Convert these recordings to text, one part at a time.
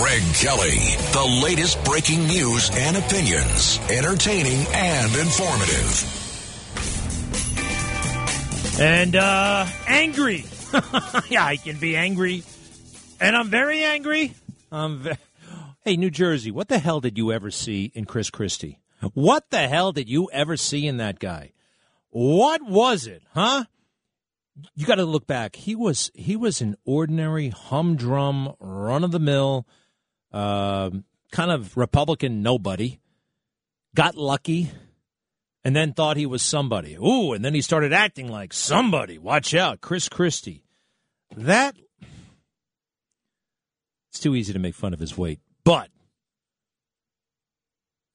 Greg Kelly, the latest breaking news and opinions, entertaining and informative. And uh angry. yeah, I can be angry. And I'm very angry. I'm ve- Hey, New Jersey, what the hell did you ever see in Chris Christie? What the hell did you ever see in that guy? What was it, huh? You got to look back. He was he was an ordinary humdrum, run of the mill, uh, kind of Republican nobody. Got lucky, and then thought he was somebody. Ooh, and then he started acting like somebody. Watch out, Chris Christie. That it's too easy to make fun of his weight, but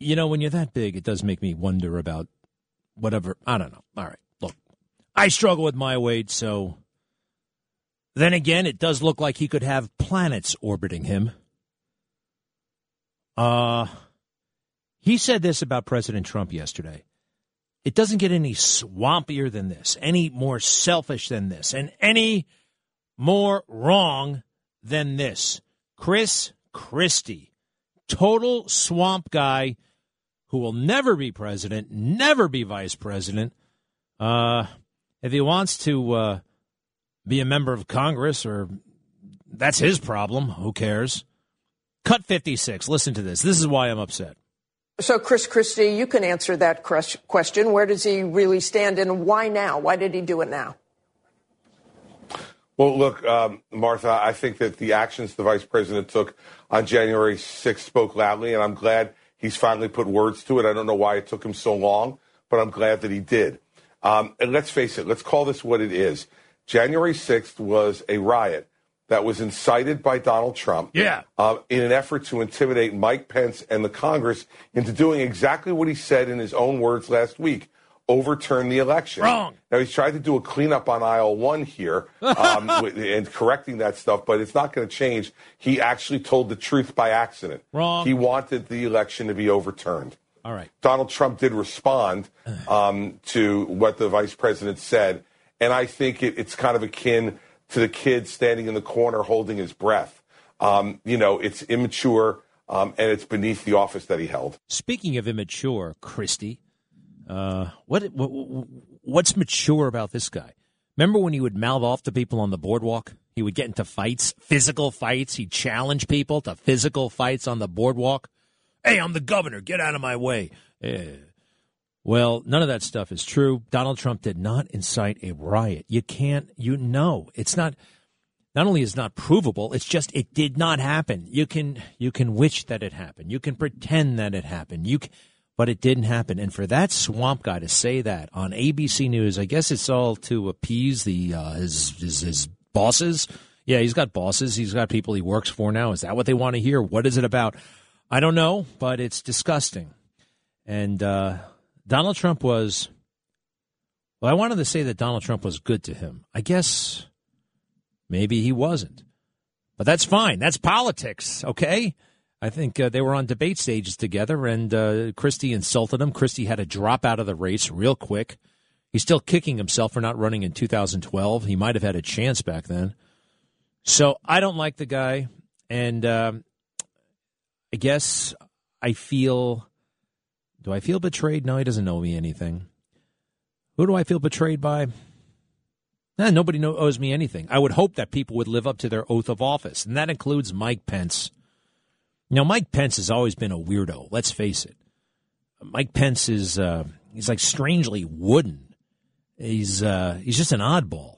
you know when you're that big, it does make me wonder about whatever. I don't know. All right, look, I struggle with my weight, so. Then again, it does look like he could have planets orbiting him. Uh, he said this about President Trump yesterday. It doesn't get any swampier than this, any more selfish than this, and any more wrong than this. Chris Christie, total swamp guy who will never be president, never be vice president. Uh, if he wants to uh, be a member of Congress, or that's his problem, who cares? Cut 56. Listen to this. This is why I'm upset. So, Chris Christie, you can answer that question. Where does he really stand, and why now? Why did he do it now? Well, look, um, Martha, I think that the actions the vice president took on January 6th spoke loudly, and I'm glad he's finally put words to it. I don't know why it took him so long, but I'm glad that he did. Um, and let's face it, let's call this what it is. January 6th was a riot that was incited by Donald Trump Yeah. uh, in an effort to intimidate Mike Pence and the Congress into doing exactly what he said in his own words last week overturn the election. Wrong. Now, he's tried to do a cleanup on aisle one here um, and correcting that stuff, but it's not going to change. He actually told the truth by accident. Wrong. He wanted the election to be overturned. All right. Donald Trump did respond um, to what the vice president said, and I think it, it's kind of akin to the kid standing in the corner holding his breath. Um, you know, it's immature um, and it's beneath the office that he held. Speaking of immature, Christie, uh, what, what what's mature about this guy? Remember when he would mouth off to people on the boardwalk? He would get into fights, physical fights. He'd challenge people to physical fights on the boardwalk. Hey, I'm the governor. Get out of my way. Eh. Well, none of that stuff is true. Donald Trump did not incite a riot. You can't, you know, it's not. Not only is not provable, it's just it did not happen. You can you can wish that it happened. You can pretend that it happened. You, c- but it didn't happen. And for that swamp guy to say that on ABC News, I guess it's all to appease the uh, his, his his bosses. Yeah, he's got bosses. He's got people he works for now. Is that what they want to hear? What is it about? I don't know, but it's disgusting. And uh, Donald Trump was. Well, I wanted to say that Donald Trump was good to him. I guess maybe he wasn't. But that's fine. That's politics, okay? I think uh, they were on debate stages together, and uh, Christie insulted him. Christie had to drop out of the race real quick. He's still kicking himself for not running in 2012. He might have had a chance back then. So I don't like the guy, and um, I guess I feel. Do I feel betrayed? No, he doesn't know me anything. Who do I feel betrayed by? Eh, nobody know, owes me anything. I would hope that people would live up to their oath of office, and that includes Mike Pence. Now, Mike Pence has always been a weirdo. Let's face it. Mike Pence is uh, he's like strangely wooden. He's uh, he's just an oddball.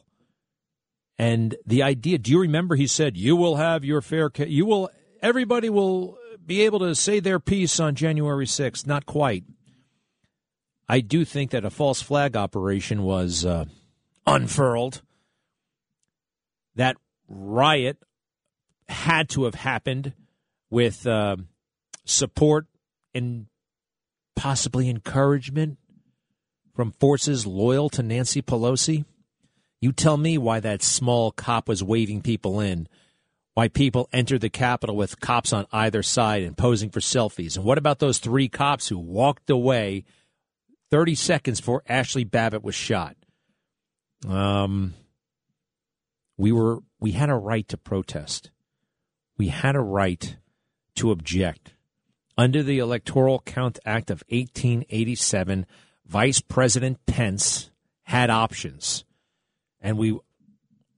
And the idea, do you remember he said, "You will have your fair ca- you will everybody will be able to say their piece on January 6th." Not quite. I do think that a false flag operation was uh, unfurled. That riot had to have happened with uh, support and possibly encouragement from forces loyal to Nancy Pelosi? You tell me why that small cop was waving people in, why people entered the Capitol with cops on either side and posing for selfies. And what about those three cops who walked away 30 seconds before Ashley Babbitt was shot? Um, we were we had a right to protest. We had a right to object. Under the Electoral Count Act of 1887, Vice President Pence had options and we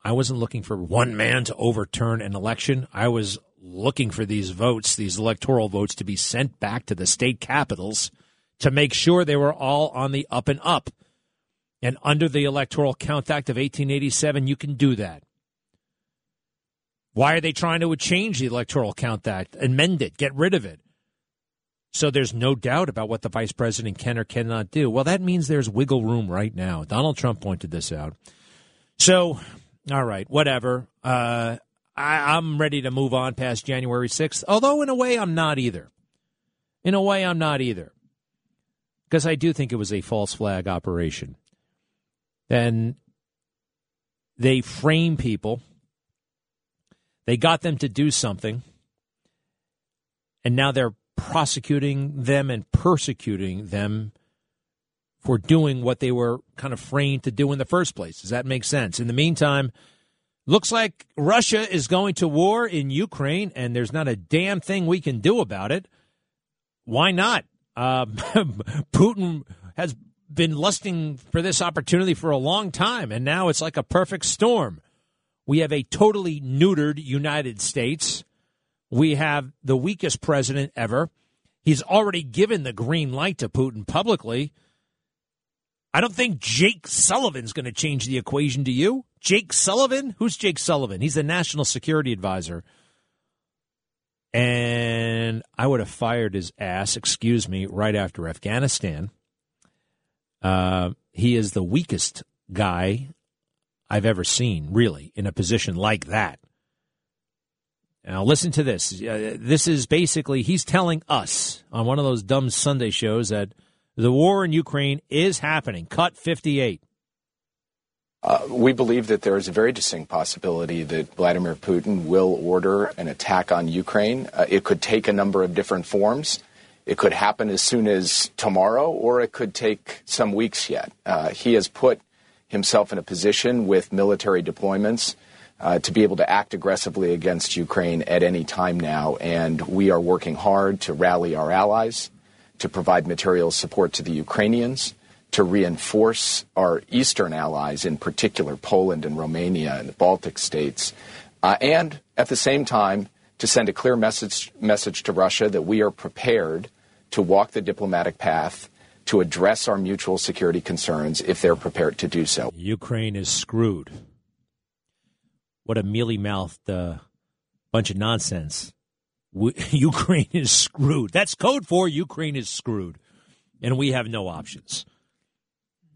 I wasn't looking for one man to overturn an election. I was looking for these votes, these electoral votes to be sent back to the state capitals to make sure they were all on the up and up. And under the Electoral Count Act of 1887, you can do that. Why are they trying to change the Electoral Count Act, amend it, get rid of it? So there's no doubt about what the vice president can or cannot do. Well, that means there's wiggle room right now. Donald Trump pointed this out. So, all right, whatever. Uh, I, I'm ready to move on past January 6th, although in a way I'm not either. In a way, I'm not either. Because I do think it was a false flag operation. And they frame people, they got them to do something, and now they're prosecuting them and persecuting them for doing what they were kind of framed to do in the first place. Does that make sense? In the meantime, looks like Russia is going to war in Ukraine, and there's not a damn thing we can do about it. Why not? Uh, Putin has been lusting for this opportunity for a long time, and now it's like a perfect storm. We have a totally neutered United States. We have the weakest president ever. He's already given the green light to Putin publicly. I don't think Jake Sullivan's going to change the equation to you. Jake Sullivan? Who's Jake Sullivan? He's the national security advisor. And I would have fired his ass, excuse me, right after Afghanistan. Uh, he is the weakest guy I've ever seen, really, in a position like that. Now, listen to this. Uh, this is basically, he's telling us on one of those dumb Sunday shows that the war in Ukraine is happening. Cut 58. Uh, we believe that there is a very distinct possibility that Vladimir Putin will order an attack on Ukraine. Uh, it could take a number of different forms. It could happen as soon as tomorrow, or it could take some weeks yet. Uh, he has put himself in a position with military deployments uh, to be able to act aggressively against Ukraine at any time now, and we are working hard to rally our allies to provide material support to the Ukrainians, to reinforce our eastern allies, in particular Poland and Romania and the Baltic states, uh, and at the same time to send a clear message, message to Russia that we are prepared to walk the diplomatic path to address our mutual security concerns if they're prepared to do so. Ukraine is screwed. What a mealy mouthed uh, bunch of nonsense. Ukraine is screwed. That's code for Ukraine is screwed. And we have no options.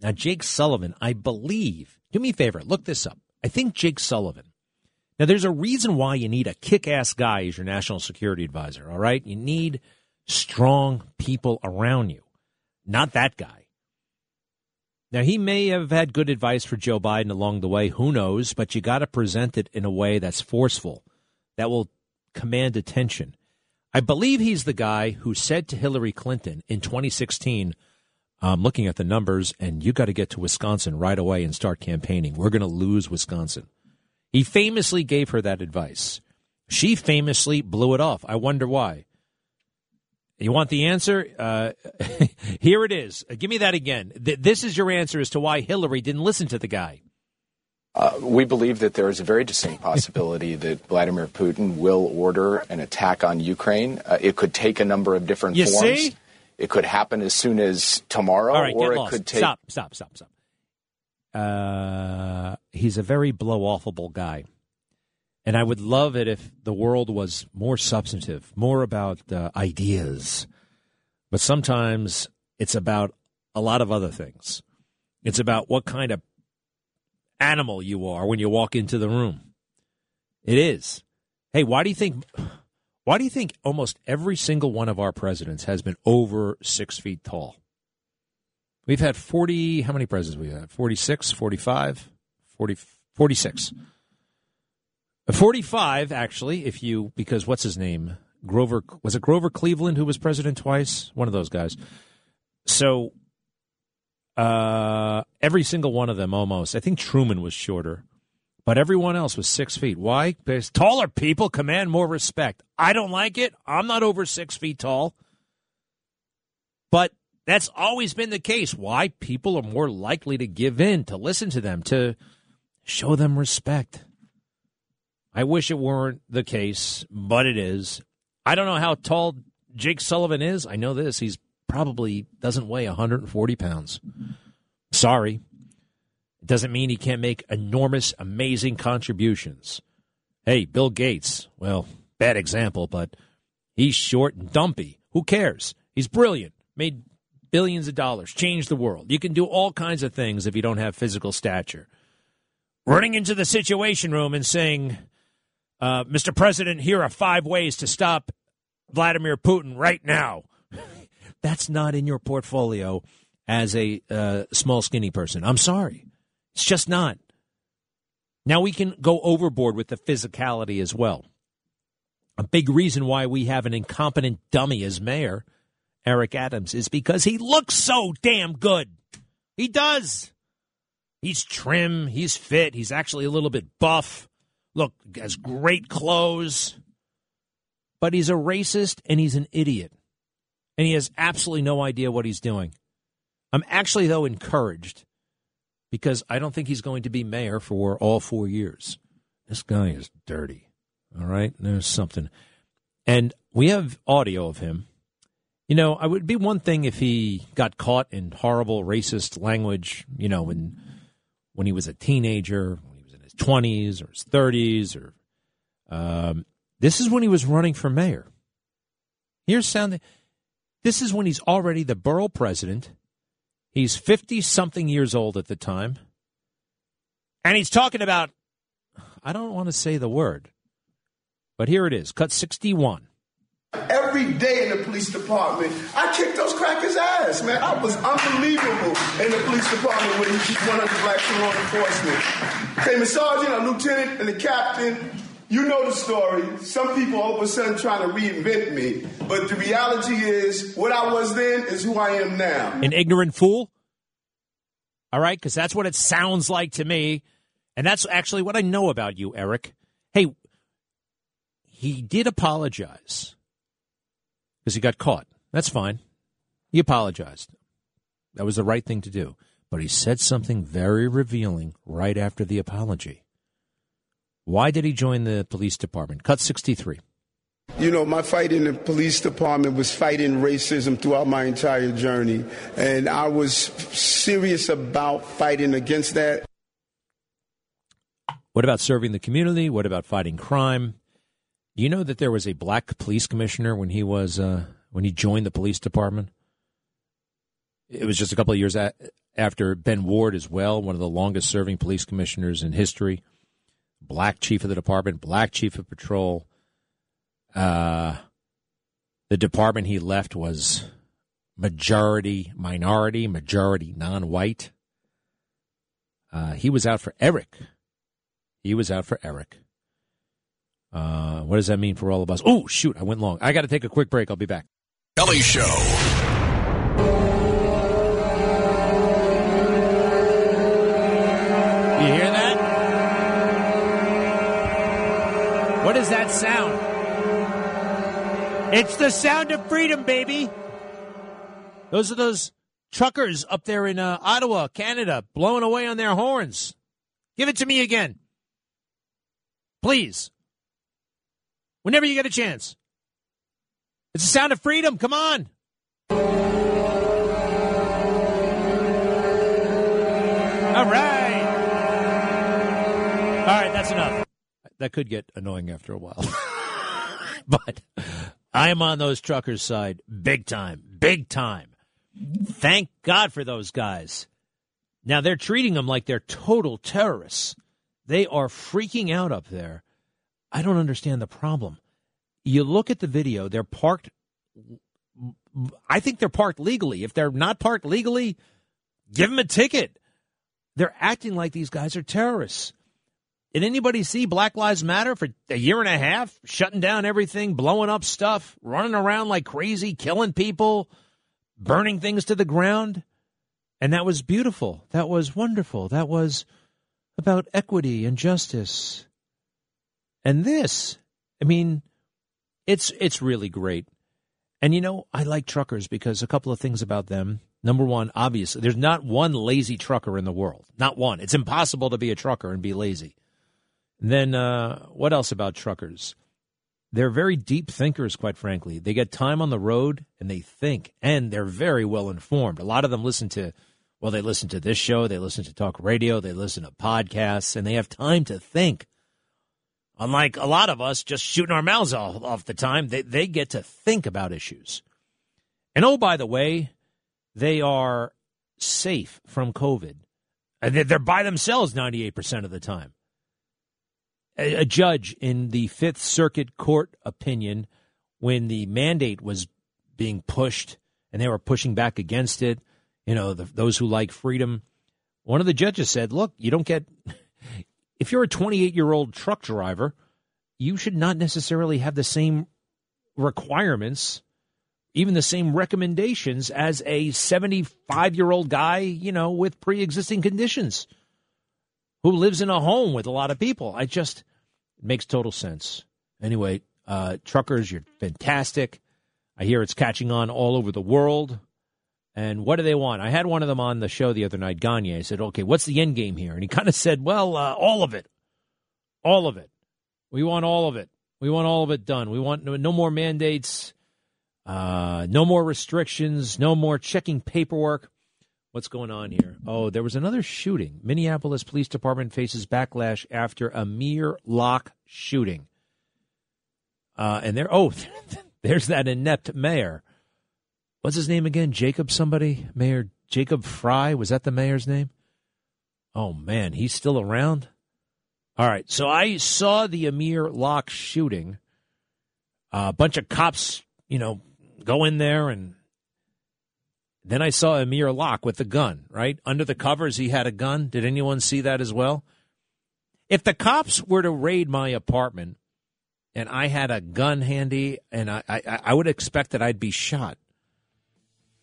Now, Jake Sullivan, I believe, do me a favor, look this up. I think Jake Sullivan. Now, there's a reason why you need a kick ass guy as your national security advisor, all right? You need strong people around you, not that guy. Now, he may have had good advice for Joe Biden along the way. Who knows? But you got to present it in a way that's forceful, that will command attention. I believe he's the guy who said to Hillary Clinton in 2016, I'm looking at the numbers, and you got to get to Wisconsin right away and start campaigning. We're going to lose Wisconsin. He famously gave her that advice. She famously blew it off. I wonder why. You want the answer? Uh, here it is. Give me that again. This is your answer as to why Hillary didn't listen to the guy. Uh, we believe that there is a very distinct possibility that Vladimir Putin will order an attack on Ukraine. Uh, it could take a number of different you forms. See? It could happen as soon as tomorrow, right, or it lost. could take. Stop! Stop! Stop! Stop! Uh, he's a very blow offable guy, and I would love it if the world was more substantive, more about uh, ideas. But sometimes it's about a lot of other things. It's about what kind of animal you are when you walk into the room. It is. Hey, why do you think Why do you think almost every single one of our presidents has been over six feet tall? We've had 40, how many presidents we had? 46, 45, 40, 46. 45, actually, if you, because what's his name? Grover, was it Grover Cleveland who was president twice? One of those guys. So, uh, every single one of them almost. I think Truman was shorter, but everyone else was six feet. Why? Because taller people command more respect. I don't like it. I'm not over six feet tall. But that's always been the case. Why? People are more likely to give in, to listen to them, to show them respect. I wish it weren't the case, but it is. I don't know how tall Jake Sullivan is. I know this. He's probably doesn't weigh 140 pounds. Sorry. It doesn't mean he can't make enormous, amazing contributions. Hey, Bill Gates, well, bad example, but he's short and dumpy. Who cares? He's brilliant, made billions of dollars, changed the world. You can do all kinds of things if you don't have physical stature. Running into the situation room and saying, uh, Mr. President, here are five ways to stop Vladimir Putin right now. That's not in your portfolio as a uh, small, skinny person. I'm sorry. It's just not. Now we can go overboard with the physicality as well. A big reason why we have an incompetent dummy as mayor, Eric Adams, is because he looks so damn good. He does. He's trim, he's fit, he's actually a little bit buff. Look, has great clothes. But he's a racist and he's an idiot. And he has absolutely no idea what he's doing. I'm actually, though, encouraged because I don't think he's going to be mayor for all four years. This guy is dirty. All right? There's something. And we have audio of him. You know, I would be one thing if he got caught in horrible racist language, you know, when when he was a teenager, when he was in his 20s or his 30s or um, this is when he was running for mayor. Here's sounding. This is when he's already the borough president. He's 50 something years old at the time. And he's talking about, I don't want to say the word, but here it is cut 61. Every day in the police department, I kicked those crackers' ass, man. I was unbelievable in the police department with one of the black law enforcement. Came a sergeant, a lieutenant, and a captain. You know the story. Some people all of a sudden trying to reinvent me. But the reality is, what I was then is who I am now. An ignorant fool? All right, because that's what it sounds like to me. And that's actually what I know about you, Eric. Hey, he did apologize because he got caught. That's fine. He apologized. That was the right thing to do. But he said something very revealing right after the apology. Why did he join the police department? Cut 63. You know, my fight in the police department was fighting racism throughout my entire journey. And I was serious about fighting against that. What about serving the community? What about fighting crime? Do you know that there was a black police commissioner when he was uh, when he joined the police department? It was just a couple of years a- after Ben Ward as well, one of the longest serving police commissioners in history. Black chief of the department, black chief of patrol. Uh, the department he left was majority minority, majority non-white. Uh, he was out for Eric. He was out for Eric. Uh, what does that mean for all of us? Oh, shoot, I went long. I got to take a quick break. I'll be back. Kelly Show. That sound? It's the sound of freedom, baby. Those are those truckers up there in uh, Ottawa, Canada, blowing away on their horns. Give it to me again. Please. Whenever you get a chance. It's the sound of freedom. Come on. All right. All right, that's enough. That could get annoying after a while. but I am on those truckers' side big time. Big time. Thank God for those guys. Now they're treating them like they're total terrorists. They are freaking out up there. I don't understand the problem. you look at the video, they're parked. I think they're parked legally. If they're not parked legally, give them a ticket. They're acting like these guys are terrorists. Did anybody see Black Lives Matter for a year and a half, shutting down everything, blowing up stuff, running around like crazy, killing people, burning things to the ground? And that was beautiful. That was wonderful. That was about equity and justice. And this, I mean, it's it's really great. And you know, I like truckers because a couple of things about them. Number one, obviously, there's not one lazy trucker in the world. Not one. It's impossible to be a trucker and be lazy. Then, uh, what else about truckers? They're very deep thinkers, quite frankly. They get time on the road and they think, and they're very well informed. A lot of them listen to, well, they listen to this show, they listen to talk radio, they listen to podcasts, and they have time to think. Unlike a lot of us just shooting our mouths off, off the time, they, they get to think about issues. And oh, by the way, they are safe from COVID. And They're by themselves 98% of the time. A, judge in the Fifth Circuit Court opinion, when the mandate was being pushed and they were pushing back against it, you know, the, those who like freedom, one of the judges said, look, you don't get if you're a 28 year old truck driver, you should not necessarily have the same requirements, even the same recommendations as a 75 year old guy, you know, with pre existing conditions who lives in a home with a lot of people. I just, it makes total sense. Anyway, uh, truckers, you're fantastic. I hear it's catching on all over the world. And what do they want? I had one of them on the show the other night, Gagne. I said, okay, what's the end game here? And he kind of said, well, uh, all of it. All of it. We want all of it. We want all of it done. We want no, no more mandates, uh, no more restrictions, no more checking paperwork. What's going on here? Oh, there was another shooting. Minneapolis Police Department faces backlash after Amir Locke shooting. Uh, and there, oh, there's that inept mayor what's his name again? Jacob somebody? Mayor Jacob Fry? Was that the mayor's name? Oh man, he's still around? All right. So I saw the Amir Locke shooting. A bunch of cops, you know, go in there and then I saw Amir Locke with the gun, right? Under the covers, he had a gun. Did anyone see that as well? If the cops were to raid my apartment and I had a gun handy and I, I, I would expect that I'd be shot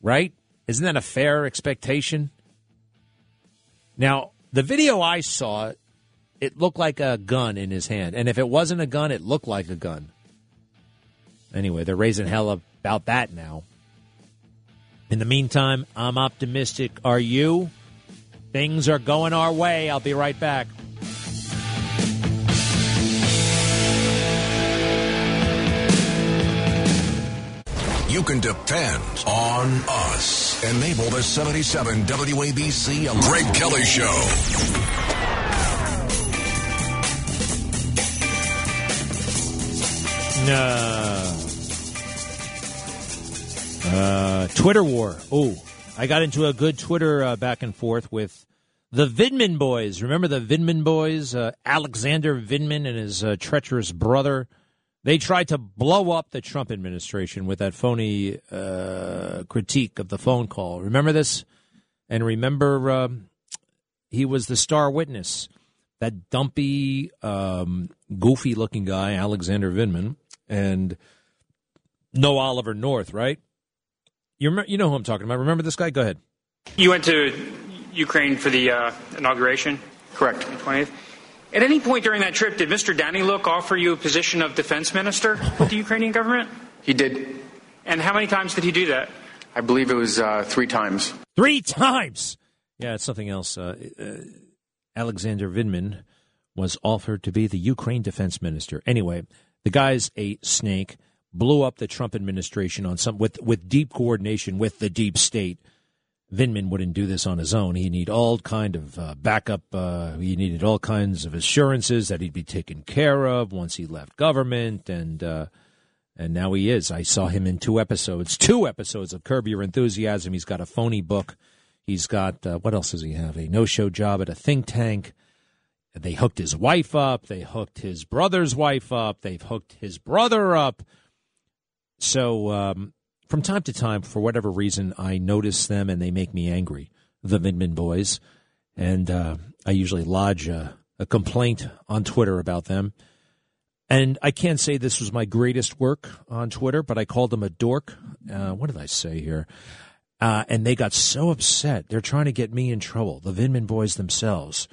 right? Isn't that a fair expectation? Now, the video I saw, it looked like a gun in his hand. And if it wasn't a gun, it looked like a gun. Anyway, they're raising hell about that now. In the meantime, I'm optimistic. Are you? Things are going our way. I'll be right back. you can depend on us. Enable the 77 WABC Greg Kelly Show. No. Uh, Twitter war. Oh, I got into a good Twitter uh, back and forth with the Vindman boys. Remember the Vindman boys? Uh, Alexander Vindman and his uh, treacherous brother. They tried to blow up the Trump administration with that phony uh, critique of the phone call. Remember this? And remember, um, he was the star witness. That dumpy, um, goofy looking guy, Alexander Vindman, and no Oliver North, right? You, remember, you know who I'm talking about. Remember this guy? Go ahead. You went to Ukraine for the uh, inauguration? Correct. 20th. At any point during that trip, did Mr. Daniluk offer you a position of defense minister with the Ukrainian government? He did. And how many times did he do that? I believe it was uh, three times. Three times? Yeah, it's something else. Uh, uh, Alexander Vindman was offered to be the Ukraine defense minister. Anyway, the guy's a snake, blew up the Trump administration on some with with deep coordination with the deep state. Vindman wouldn't do this on his own. He need all kind of uh, backup. Uh, he needed all kinds of assurances that he'd be taken care of once he left government, and uh, and now he is. I saw him in two episodes, two episodes of Curb Your Enthusiasm. He's got a phony book. He's got uh, what else does he have? A no-show job at a think tank. They hooked his wife up. They hooked his brother's wife up. They've hooked his brother up so um, from time to time, for whatever reason, I notice them and they make me angry. The Vindman boys, and uh, I usually lodge a, a complaint on Twitter about them. And I can't say this was my greatest work on Twitter, but I called them a dork. Uh, what did I say here? Uh, and they got so upset. They're trying to get me in trouble. The Vindman boys themselves.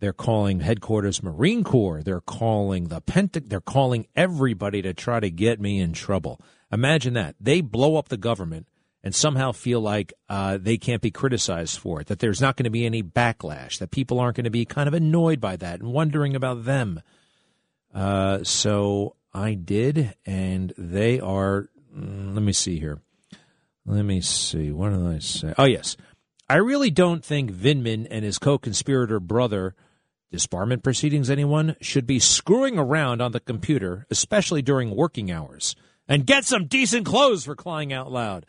They're calling headquarters Marine Corps. They're calling the Pentagon. They're calling everybody to try to get me in trouble. Imagine that. They blow up the government and somehow feel like uh, they can't be criticized for it, that there's not going to be any backlash, that people aren't going to be kind of annoyed by that and wondering about them. Uh, so I did, and they are. Mm, let me see here. Let me see. What did I say? Oh, yes. I really don't think Vindman and his co conspirator brother, disbarment proceedings, anyone, should be screwing around on the computer, especially during working hours. And get some decent clothes for crying out loud.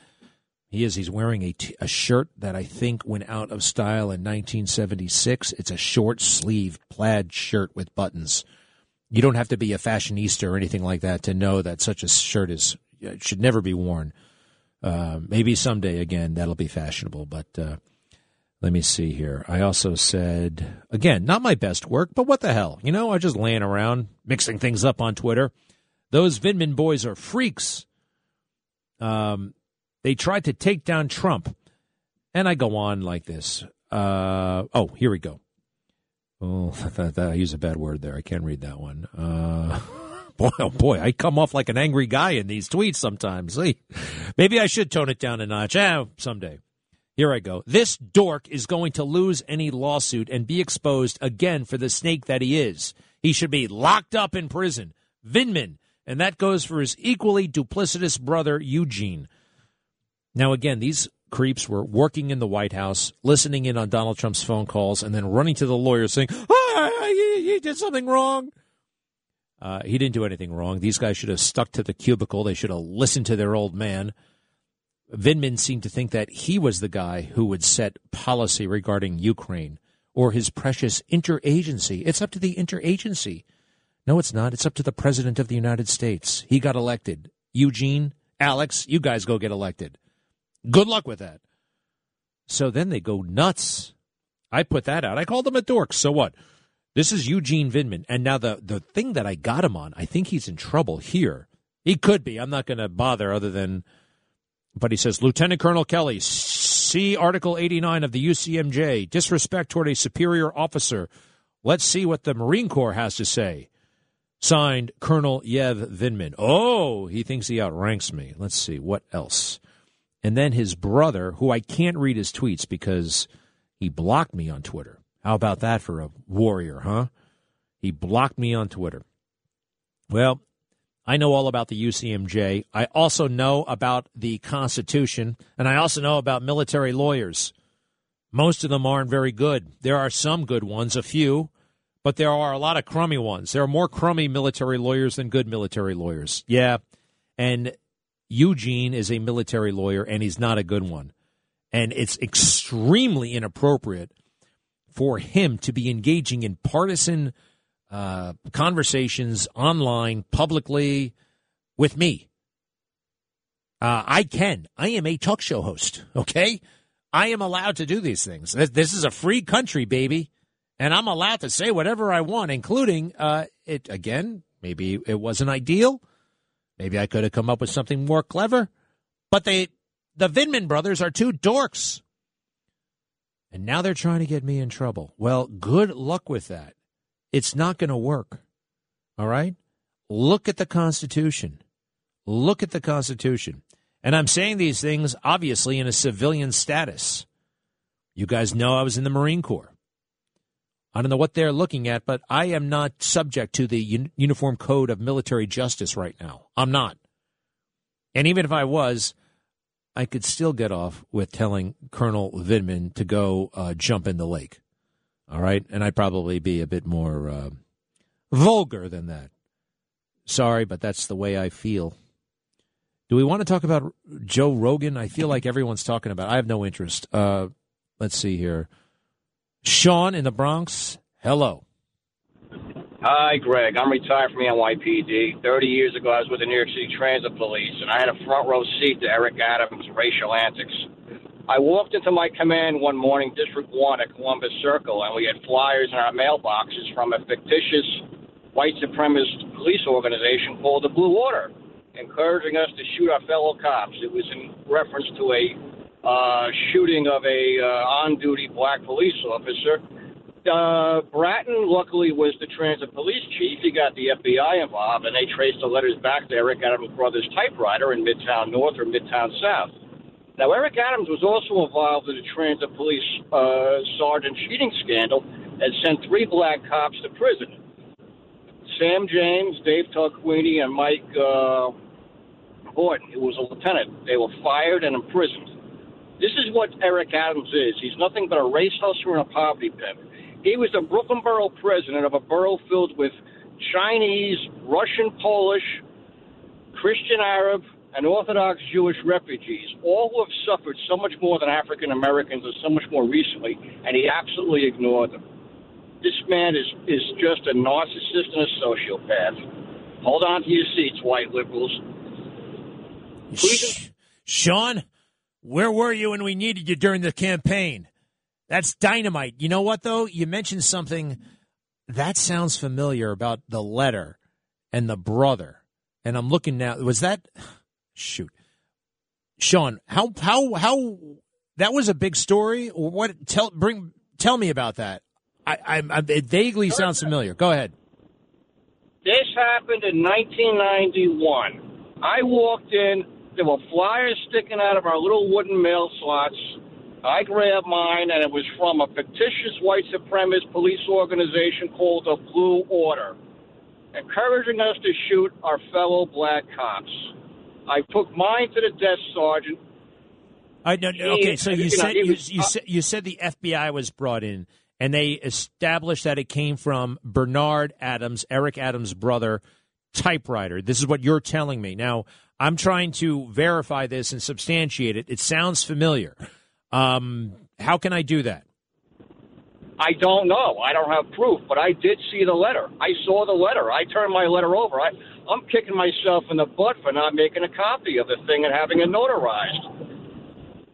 He is. He's wearing a, t- a shirt that I think went out of style in 1976. It's a short sleeve plaid shirt with buttons. You don't have to be a fashionista or anything like that to know that such a shirt is should never be worn. Uh, maybe someday again that'll be fashionable, but uh, let me see here. I also said again, not my best work, but what the hell? You know, I just laying around mixing things up on Twitter. Those Vindman boys are freaks. Um, they tried to take down Trump. And I go on like this. Uh, oh, here we go. Oh, that, that, I use a bad word there. I can't read that one. Uh, boy, oh boy, I come off like an angry guy in these tweets sometimes. Maybe I should tone it down a notch. Ah, someday. Here I go. This dork is going to lose any lawsuit and be exposed again for the snake that he is. He should be locked up in prison. Vindman. And that goes for his equally duplicitous brother, Eugene. Now, again, these creeps were working in the White House, listening in on Donald Trump's phone calls, and then running to the lawyer saying, oh, he, he did something wrong. Uh, he didn't do anything wrong. These guys should have stuck to the cubicle. They should have listened to their old man. Vindman seemed to think that he was the guy who would set policy regarding Ukraine or his precious interagency. It's up to the interagency. No, it's not. It's up to the President of the United States. He got elected. Eugene, Alex, you guys go get elected. Good luck with that. So then they go nuts. I put that out. I called him a dork. So what? This is Eugene Vindman. And now the, the thing that I got him on, I think he's in trouble here. He could be. I'm not going to bother other than, but he says, Lieutenant Colonel Kelly, see Article 89 of the UCMJ, disrespect toward a superior officer. Let's see what the Marine Corps has to say. Signed, Colonel Yev Vindman. Oh, he thinks he outranks me. Let's see. What else? and then his brother, who I can't read his tweets because he blocked me on Twitter. How about that for a warrior, huh? He blocked me on Twitter. Well, I know all about the UCMJ. I also know about the Constitution, and I also know about military lawyers. Most of them aren't very good. There are some good ones, a few, but there are a lot of crummy ones. There are more crummy military lawyers than good military lawyers. Yeah. And Eugene is a military lawyer and he's not a good one. And it's extremely inappropriate for him to be engaging in partisan uh, conversations online, publicly, with me. Uh, I can. I am a talk show host, okay? I am allowed to do these things. This is a free country, baby. And I'm allowed to say whatever I want, including uh, it, again, maybe it wasn't ideal. Maybe I could have come up with something more clever. But they, the Vindman brothers are two dorks. And now they're trying to get me in trouble. Well, good luck with that. It's not going to work. All right? Look at the Constitution. Look at the Constitution. And I'm saying these things obviously in a civilian status. You guys know I was in the Marine Corps. I don't know what they're looking at, but I am not subject to the Un- Uniform Code of Military Justice right now. I'm not. And even if I was, I could still get off with telling Colonel Vindman to go uh, jump in the lake. All right? And I'd probably be a bit more uh, vulgar than that. Sorry, but that's the way I feel. Do we want to talk about Joe Rogan? I feel like everyone's talking about. I have no interest. Uh, let's see here. Sean in the Bronx, hello. Hi, Greg. I'm retired from the NYPD. 30 years ago, I was with the New York City Transit Police, and I had a front row seat to Eric Adams' racial antics. I walked into my command one morning, District 1 at Columbus Circle, and we had flyers in our mailboxes from a fictitious white supremacist police organization called the Blue Order, encouraging us to shoot our fellow cops. It was in reference to a uh, shooting of a uh, on-duty black police officer. Uh, Bratton, luckily, was the transit police chief. He got the FBI involved, and they traced the letters back to Eric Adams' brother's typewriter in Midtown North or Midtown South. Now, Eric Adams was also involved in the transit police uh, sergeant cheating scandal and sent three black cops to prison. Sam James, Dave Tarquini, and Mike uh, Horton, who was a lieutenant. They were fired and imprisoned. This is what Eric Adams is. He's nothing but a race hustler and a poverty pimp. He was the Brooklyn Borough president of a borough filled with Chinese, Russian, Polish, Christian Arab, and Orthodox Jewish refugees, all who have suffered so much more than African Americans and so much more recently, and he absolutely ignored them. This man is, is just a narcissist and a sociopath. Hold on to your seats, white liberals. Shh. Sean, where were you when we needed you during the campaign? That's dynamite. You know what, though? You mentioned something that sounds familiar about the letter and the brother. And I'm looking now. Was that. Shoot. Sean, how, how, how. That was a big story? What? Tell, bring, tell me about that. I, I, I it vaguely sounds familiar. Go ahead. This happened in 1991. I walked in. There were flyers sticking out of our little wooden mail slots. I grabbed mine, and it was from a fictitious white supremacist police organization called the Blue Order, encouraging us to shoot our fellow black cops. I took mine to the desk sergeant. I no, no, okay, so you, said you, you, said you said the FBI was brought in, and they established that it came from Bernard Adams, Eric Adams' brother, typewriter. This is what you're telling me. Now, I'm trying to verify this and substantiate it. It sounds familiar. Um, how can I do that? I don't know. I don't have proof, but I did see the letter. I saw the letter. I turned my letter over. I, I'm kicking myself in the butt for not making a copy of the thing and having it notarized.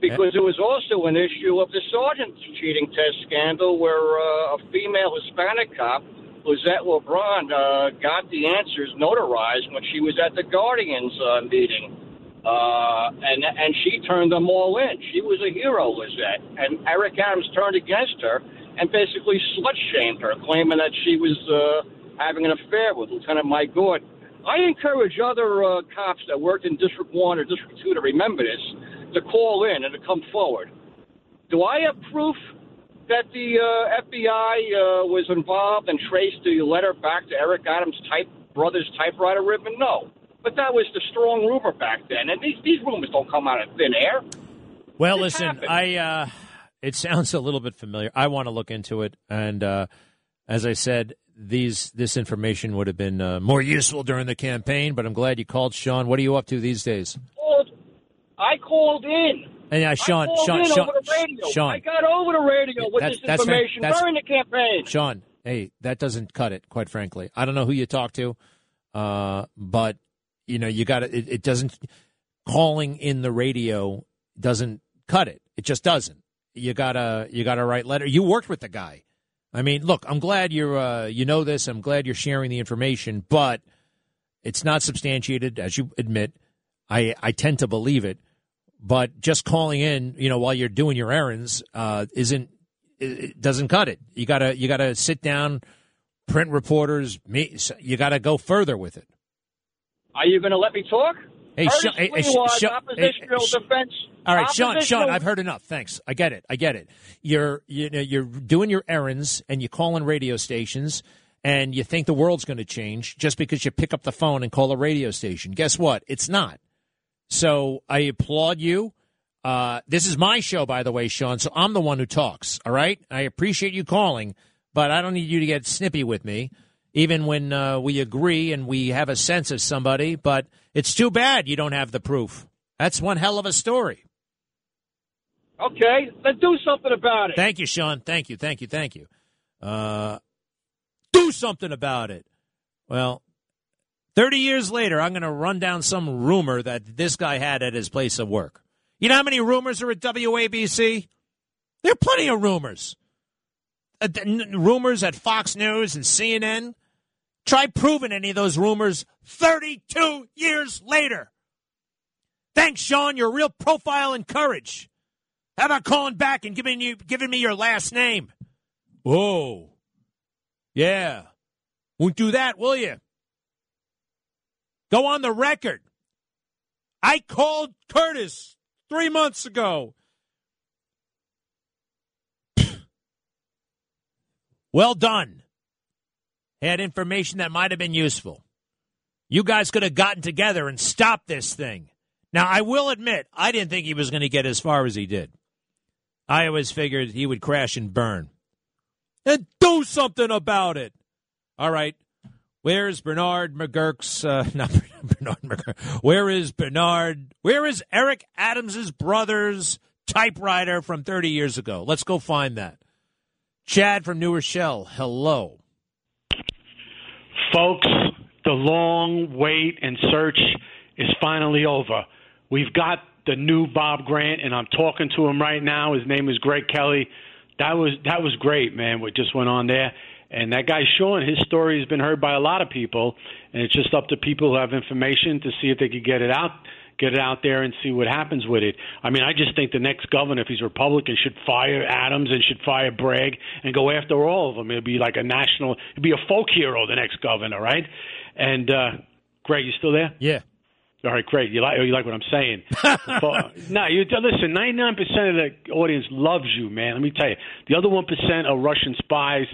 Because there was also an issue of the sergeant cheating test scandal where uh, a female Hispanic cop, Lizette LeBron, uh, got the answers notarized when she was at the Guardians uh, meeting. Uh, and and she turned them all in. She was a hero, Lizette. And Eric Adams turned against her and basically slut shamed her, claiming that she was uh, having an affair with Lieutenant Mike Gordon. I encourage other uh, cops that worked in District 1 or District 2 to remember this, to call in and to come forward. Do I have proof that the uh, FBI uh, was involved and traced the letter back to Eric Adams' type brother's typewriter ribbon? No. But that was the strong rumor back then, and these these rumors don't come out of thin air. Well, This listen, happened. I uh, it sounds a little bit familiar. I want to look into it, and uh, as I said, these this information would have been uh, more useful during the campaign. But I'm glad you called, Sean. What are you up to these days? I called in. And uh, Sean, Sean, Sean, over the radio. Sean, I got over the radio with That's- this that's information That's- during the campaign. Sean, hey, that doesn't cut it. Quite frankly, I don't know who you talk to, uh, but you know you got it, it doesn't calling in the radio doesn't cut it. It just doesn't. You gotta you gotta write letter. You worked with the guy. I mean, look, I'm glad you're uh, you know this. I'm glad you're sharing the information, but it's not substantiated, as you admit. I I tend to believe it, but just calling in, you know, while you're doing your errands, uh, isn't it, doesn't cut it. You gotta you gotta sit down, print reporters. Me, you gotta go further with it. Are you going to let me talk? Hey, Sean- hey, hey, Sean- oppositional hey, defense. All right, Sean. Sean, I've heard enough. Thanks. I get it. I get it. You're you know you're doing your errands and you call in radio stations and you think the world's going to change just because you pick up the phone and call a radio station. Guess what? It's not. So I applaud you. Uh, this is my show, by the way, Sean. So I'm the one who talks. All right. I appreciate you calling, but I don't need you to get snippy with me, even when uh, we agree and we have a sense of somebody. But it's too bad you don't have the proof. That's one hell of a story. Okay, then do something about it. Thank you, Sean. Thank you. Thank you. Thank you. Uh, do something about it. Well, 30 years later, I'm going to run down some rumor that this guy had at his place of work. You know how many rumors are at WABC? There are plenty of rumors. Uh, n- rumors at Fox News and CNN. Try proving any of those rumors 32 years later. Thanks, Sean. Your real profile and courage. How about calling back and giving you giving me your last name? Whoa. Yeah. Won't do that, will you? Go on the record. I called Curtis three months ago. well done. Had information that might have been useful. You guys could have gotten together and stopped this thing. Now, I will admit, I didn't think he was going to get as far as he did. I always figured he would crash and burn. And do something about it. All right. Where's Bernard McGuirk's, uh, not Bernard McGuirk. Where is Bernard? Where is Eric Adams's brother's typewriter from 30 years ago? Let's go find that. Chad from New Rochelle, hello. Folks, the long wait and search is finally over. We've got the new Bob Grant, and I'm talking to him right now. His name is Greg Kelly. That was that was great, man. What just went on there, and that guy Sean, his story has been heard by a lot of people, and it's just up to people who have information to see if they could get it out, get it out there, and see what happens with it. I mean, I just think the next governor, if he's Republican, should fire Adams and should fire Bragg and go after all of them. It'd be like a national, it'd be a folk hero, the next governor, right? And uh, Greg, you still there? Yeah. All right, great. You like you like what I'm saying? no, you listen. Ninety nine percent of the audience loves you, man. Let me tell you. The other one percent are Russian spies,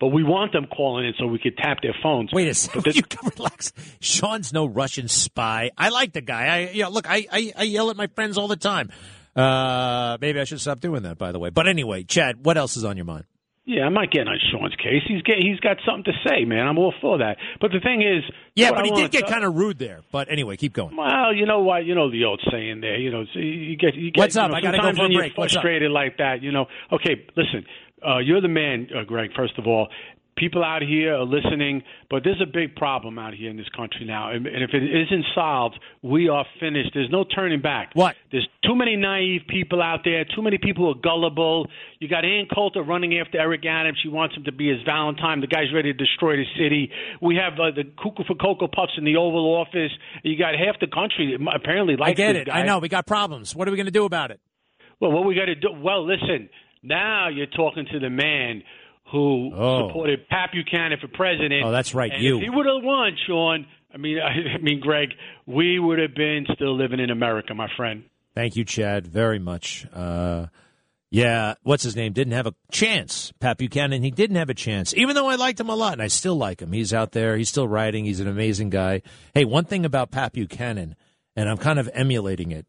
but we want them calling in so we could tap their phones. Wait a second. you can relax. Sean's no Russian spy. I like the guy. I you know, look. I, I I yell at my friends all the time. Uh, maybe I should stop doing that. By the way, but anyway, Chad, what else is on your mind? Yeah, I'm not getting on Sean's case. He's get, he's got something to say, man. I'm all for that. But the thing is, yeah, but I he did get kind of rude there. But anyway, keep going. Well, you know what? You know the old saying there. You know, so you get you get. What's up? You know, I got to go for when a break. You're frustrated like that, you know. Okay, listen. Uh, you're the man, uh, Greg. First of all, people out here are listening, but there's a big problem out here in this country now. And, and if it isn't solved, we are finished. There's no turning back. What? There's too many naive people out there, too many people who are gullible. You got Ann Coulter running after Eric Adams. She wants him to be his Valentine. The guy's ready to destroy the city. We have uh, the cuckoo for Cocoa Puffs in the Oval Office. You got half the country apparently likes I get it. guy. I know. We got problems. What are we going to do about it? Well, what we got to do? Well, listen. Now you're talking to the man who Oh. supported Pat Buchanan for president. Oh, that's right, And you. If he would have won, Sean, I mean, I, mean, Greg, we would have been still living in America, my friend. Thank you, Chad, very much. Uh, yeah, what's his name? Didn't have a chance. Pat Buchanan, he didn't have a chance. Even though I liked him a lot, and I still like him. He's out there. He's still writing. He's an amazing guy. Hey, one thing about Pat Buchanan, and I'm kind of emulating it,